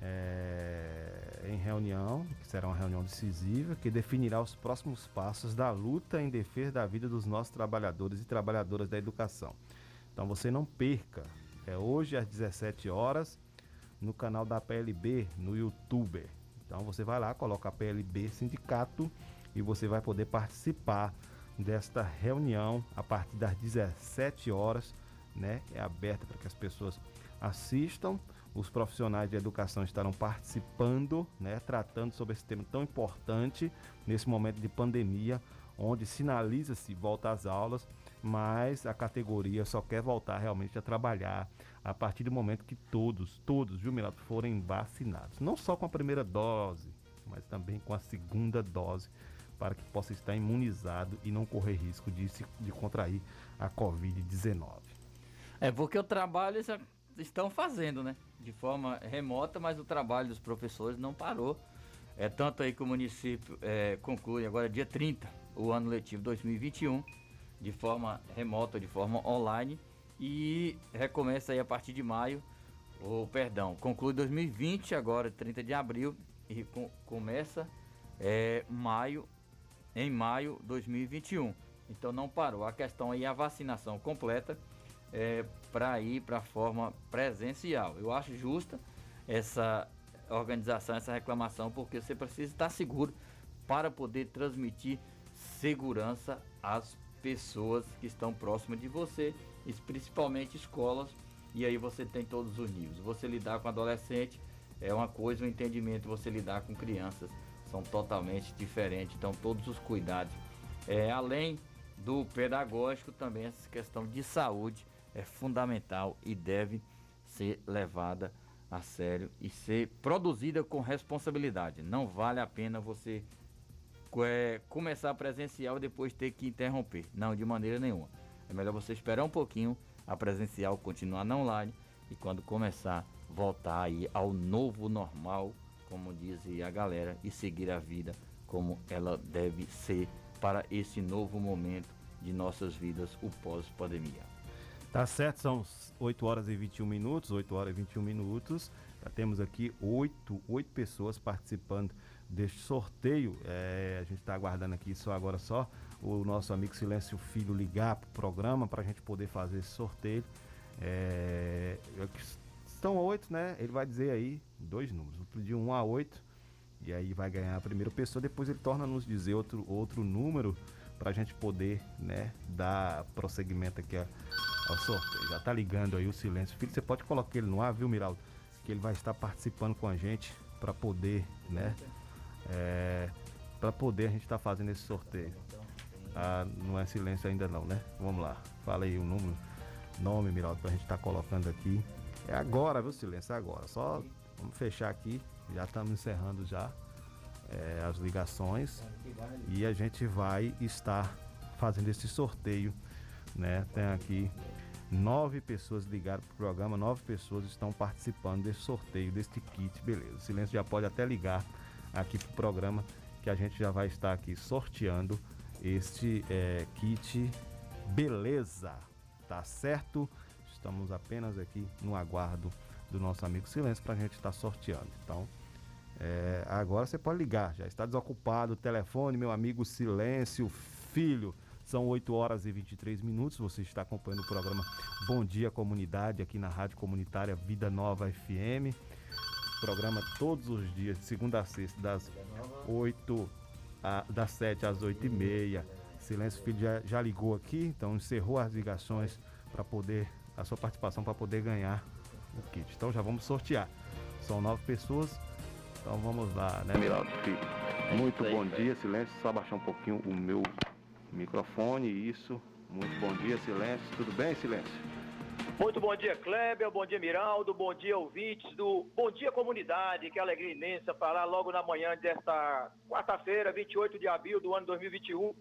é, em reunião, que será uma reunião decisiva, que definirá os próximos passos da luta em defesa da vida dos nossos trabalhadores e trabalhadoras da educação. Então você não perca, é hoje às 17 horas no canal da PLB no YouTube. Então você vai lá, coloca a PLB Sindicato e você vai poder participar desta reunião a partir das 17 horas, né? É aberta para que as pessoas assistam. Os profissionais de educação estarão participando, né, tratando sobre esse tema tão importante nesse momento de pandemia, onde sinaliza-se volta às aulas, mas a categoria só quer voltar realmente a trabalhar a partir do momento que todos, todos, viu, Milagre, forem vacinados. Não só com a primeira dose, mas também com a segunda dose para que possa estar imunizado e não correr risco de, se, de contrair a Covid-19. É porque o trabalho estão fazendo, né? De forma remota, mas o trabalho dos professores não parou. É tanto aí que o município é, conclui agora dia 30 o ano letivo 2021 de forma remota, de forma online e recomeça aí a partir de maio, ou perdão, conclui 2020 agora 30 de abril e com, começa é, maio em maio de 2021. Então não parou. A questão aí é a vacinação completa é, para ir para a forma presencial. Eu acho justa essa organização, essa reclamação, porque você precisa estar seguro para poder transmitir segurança às pessoas que estão próximas de você, principalmente escolas, e aí você tem todos os níveis. Você lidar com adolescente é uma coisa, o um entendimento você lidar com crianças são totalmente diferentes. Então, todos os cuidados. É, além do pedagógico, também essa questão de saúde é fundamental e deve ser levada a sério e ser produzida com responsabilidade. Não vale a pena você é, começar presencial e depois ter que interromper. Não, de maneira nenhuma. É melhor você esperar um pouquinho a presencial continuar na online e quando começar voltar aí ao novo normal como diz a galera, e seguir a vida como ela deve ser para esse novo momento de nossas vidas, o pós-pandemia. Tá certo, são 8 horas e 21 minutos, 8 horas e 21 minutos. Já temos aqui 8, 8 pessoas participando deste sorteio. É, a gente está aguardando aqui só agora só o nosso amigo Silêncio Filho ligar para o programa para a gente poder fazer esse sorteio. É, Estão oito, né? Ele vai dizer aí dois números, de 1 a 8, e aí vai ganhar a primeira pessoa, depois ele torna nos dizer outro, outro número para a gente poder, né, dar prosseguimento aqui ao sorteio. Já tá ligando aí o silêncio. Filho, você pode colocar ele no ar, viu, Miraldo? Que ele vai estar participando com a gente para poder, né? É, para poder a gente estar tá fazendo esse sorteio. Ah, não é silêncio ainda não, né? Vamos lá. Fala aí o número, nome, Miraldo, para a gente estar tá colocando aqui. É agora, viu, Silêncio? É agora. Só vamos fechar aqui. Já estamos encerrando já é, as ligações. E a gente vai estar fazendo esse sorteio. Né? Tem aqui nove pessoas ligaram para o programa, nove pessoas estão participando desse sorteio, deste kit, beleza. O Silêncio já pode até ligar aqui para o programa que a gente já vai estar aqui sorteando este é, kit, beleza, tá certo? Estamos apenas aqui no aguardo do nosso amigo Silêncio para a gente estar tá sorteando. Então, é, agora você pode ligar, já está desocupado o telefone, meu amigo Silêncio Filho. São 8 horas e 23 minutos. Você está acompanhando o programa Bom Dia Comunidade aqui na Rádio Comunitária Vida Nova FM. Programa todos os dias, de segunda a sexta, das 8 a, das 7 às 8 e meia. Silêncio Filho já, já ligou aqui, então encerrou as ligações para poder a sua participação para poder ganhar o kit. Então já vamos sortear. São nove pessoas. Então vamos lá, né, Miraldo? Muito bom dia, silêncio. Só baixar um pouquinho o meu microfone. Isso. Muito bom dia, silêncio. Tudo bem, silêncio? Muito bom dia, Kleber. Bom dia, Miraldo. Bom dia, ouvintes do Bom Dia Comunidade. Que alegria imensa falar logo na manhã desta quarta-feira, 28 de abril do ano 2021.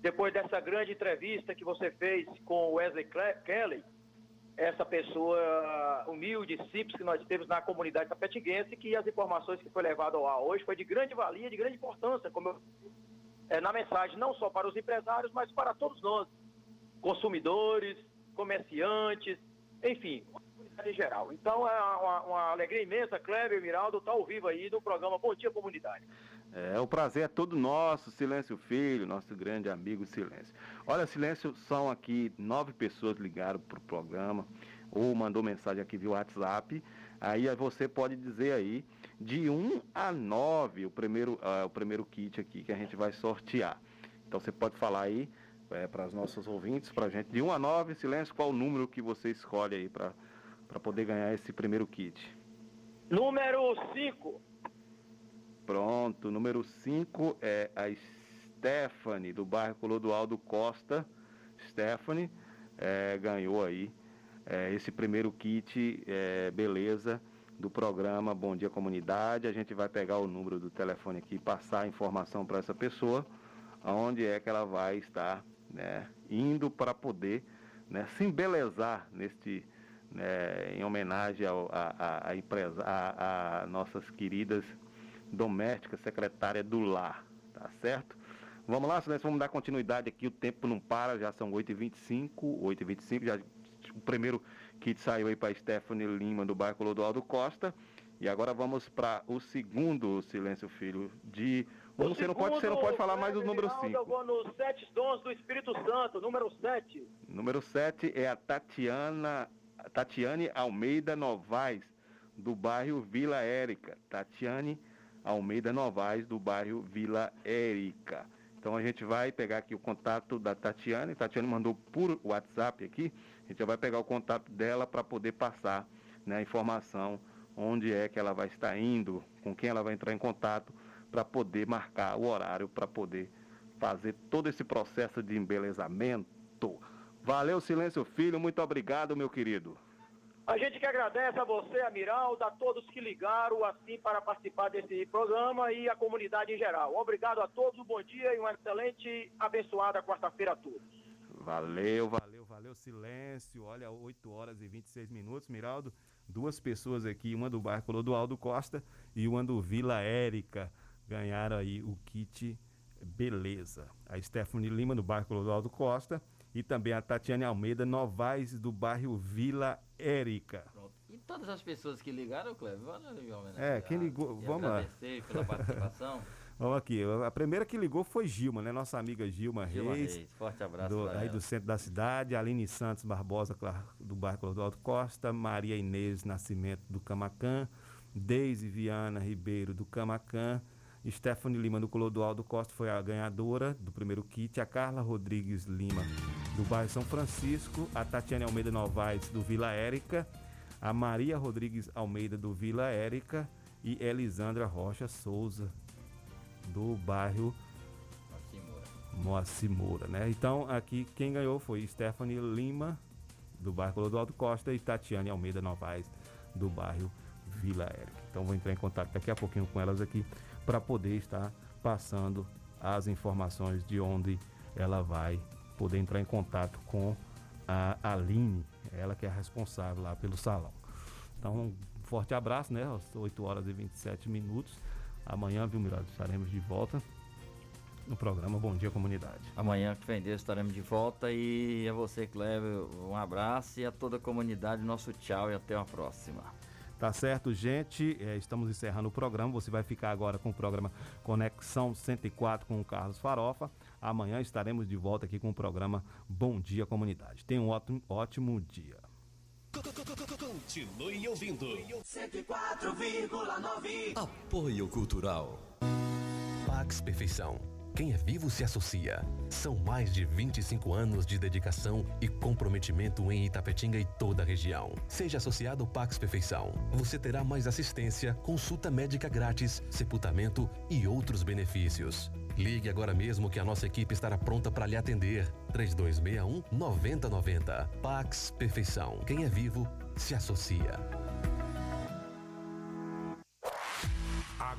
Depois dessa grande entrevista que você fez com Wesley Kelly, essa pessoa humilde, simples que nós temos na comunidade tapetinguense, que as informações que foi levado ao ar hoje foi de grande valia, de grande importância, como eu, é, na mensagem, não só para os empresários, mas para todos nós, consumidores, comerciantes, enfim, em geral. Então é uma, uma alegria imensa, Kleber Miraldo, estar ao vivo aí no programa Bom Dia Comunidade. É, o prazer é todo nosso, Silêncio Filho, nosso grande amigo Silêncio. Olha, Silêncio, são aqui nove pessoas ligaram para o programa ou mandou mensagem aqui via WhatsApp. Aí você pode dizer aí de 1 a 9 o primeiro, ah, o primeiro kit aqui que a gente vai sortear. Então você pode falar aí para os nossos ouvintes, para a gente, de 1 a 9, Silêncio, qual o número que você escolhe aí para poder ganhar esse primeiro kit. Número 5, Pronto, número 5 é a Stephanie, do bairro Clodoaldo Costa. Stephanie é, ganhou aí é, esse primeiro kit, é, beleza, do programa Bom Dia Comunidade. A gente vai pegar o número do telefone aqui e passar a informação para essa pessoa, aonde é que ela vai estar né, indo para poder né, se embelezar neste, né, em homenagem ao, a, a, empresa, a, a nossas queridas doméstica, secretária do lar, tá certo? Vamos lá, Silêncio, vamos dar continuidade aqui, o tempo não para, já são 8h25, 8h25, já o primeiro kit saiu aí para Stephanie Lima, do bairro Clodoaldo Costa, e agora vamos para o segundo, Silêncio Filho, de... O você, não pode, você não pode falar mais do número Miraldo, 5. Eu vou nos sete dons do Espírito Santo, número 7. Número 7 é a Tatiana, Tatiane Almeida Novaes, do bairro Vila Érica. Tatiane Almeida Novaes, do bairro Vila Érica. Então a gente vai pegar aqui o contato da Tatiane. Tatiane mandou por WhatsApp aqui. A gente já vai pegar o contato dela para poder passar né, a informação onde é que ela vai estar indo, com quem ela vai entrar em contato para poder marcar o horário para poder fazer todo esse processo de embelezamento. Valeu, Silêncio Filho, muito obrigado, meu querido. A gente que agradece a você, Amiraldo, a todos que ligaram assim para participar desse programa e a comunidade em geral. Obrigado a todos, um bom dia e uma excelente, abençoada quarta-feira a todos. Valeu, valeu, valeu. Silêncio. Olha, 8 horas e 26 minutos, Miraldo. Duas pessoas aqui, uma do bairro Clodoaldo Costa e uma do Vila Érica, ganharam aí o kit Beleza. A Stephanie Lima, do bairro Clodoaldo Costa, e também a Tatiane Almeida Novaes, do bairro Vila Érica. E todas as pessoas que ligaram, Cleber, vamos É, quem ligou- E vamos lá. agradecer pela participação. Vamos aqui, a primeira que ligou foi Gilma, né? Nossa amiga Gilma, Gilma Reis. Reis, forte abraço do, aí ela. do centro da cidade, Aline Santos Barbosa, do bairro Clodoaldo Costa, Maria Inês Nascimento do Camacan, Deise Viana Ribeiro do Camacan, Stephanie Lima do Clodoaldo Costa foi a ganhadora do primeiro kit, a Carla Rodrigues Lima do bairro São Francisco, a Tatiane Almeida Novaes do Vila Érica, a Maria Rodrigues Almeida do Vila Érica. E Elisandra Rocha Souza do bairro Moacir Moura, né? Então aqui quem ganhou foi Stephanie Lima do bairro Clodoaldo Costa e Tatiane Almeida Novaes do bairro Vila Érica. Então vou entrar em contato daqui a pouquinho com elas aqui para poder estar passando as informações de onde ela vai poder entrar em contato com a Aline, ela que é a responsável lá pelo salão. Então, um forte abraço, né? Às 8 horas e 27 minutos. Amanhã, viu, Mirado? Estaremos de volta no programa Bom Dia Comunidade. Amanhã, que vem Deus, estaremos de volta. E a você, Cleber, um abraço. E a toda a comunidade, nosso tchau e até uma próxima. Tá certo, gente? É, estamos encerrando o programa. Você vai ficar agora com o programa Conexão 104 com o Carlos Farofa. Amanhã estaremos de volta aqui com o programa Bom Dia Comunidade. Tenha um ótimo, ótimo dia. Continue ouvindo. 104,9. Apoio Cultural. Pax Perfeição. Quem é vivo se associa. São mais de 25 anos de dedicação e comprometimento em Itapetinga e toda a região. Seja associado ao Pax Perfeição. Você terá mais assistência, consulta médica grátis, sepultamento e outros benefícios. Ligue agora mesmo que a nossa equipe estará pronta para lhe atender. 3261 9090. Pax Perfeição. Quem é vivo se associa.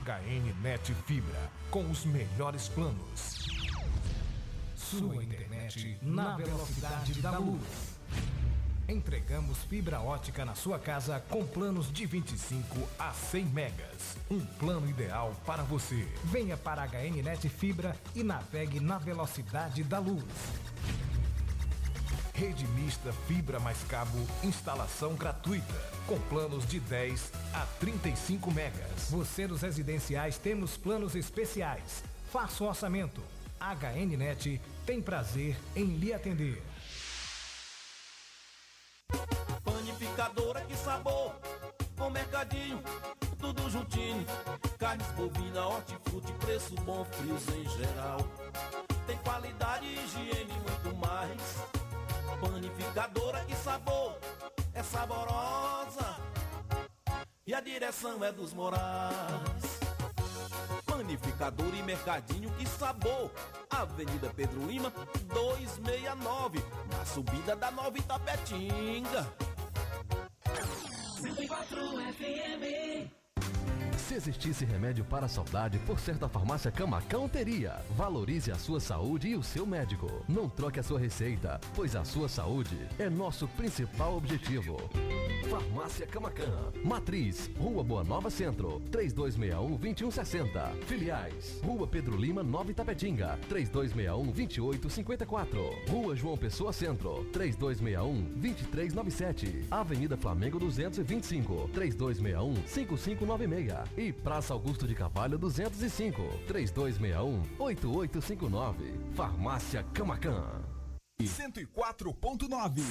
HN Net Fibra, com os melhores planos. Sua internet na velocidade da luz. Entregamos fibra ótica na sua casa com planos de 25 a 100 megas. Um plano ideal para você. Venha para a HN Net Fibra e navegue na velocidade da luz. Rede mista fibra mais cabo, instalação gratuita, com planos de 10 a 35 megas. Você dos residenciais temos planos especiais. Faça o orçamento. HNnet tem prazer em lhe atender. Panificadora, que sabor! Com mercadinho, tudo juntinho. Carnes bovina, hortifruti, preço bom, frios em geral. Tem qualidade, higiene e muito mais. Panificadora, que sabor! É saborosa! E a direção é dos Morais. Panificador e mercadinho, que sabor! Avenida Pedro Lima, 269, na subida da Nova Itapetinga. 104 FM. Se existisse remédio para a saudade, por certa farmácia Camacão teria. Valorize a sua saúde e o seu médico. Não troque a sua receita, pois a sua saúde é nosso principal objetivo. Farmácia Camacan. Matriz, Rua Boa Nova Centro, 3261-2160. Filiais, Rua Pedro Lima, Nova Itapetinga, 3261-2854. Rua João Pessoa Centro, 3261-2397. Avenida Flamengo 225, 3261-5596. E Praça Augusto de Carvalho 205, 3261-8859. Farmácia Camacan. 104.9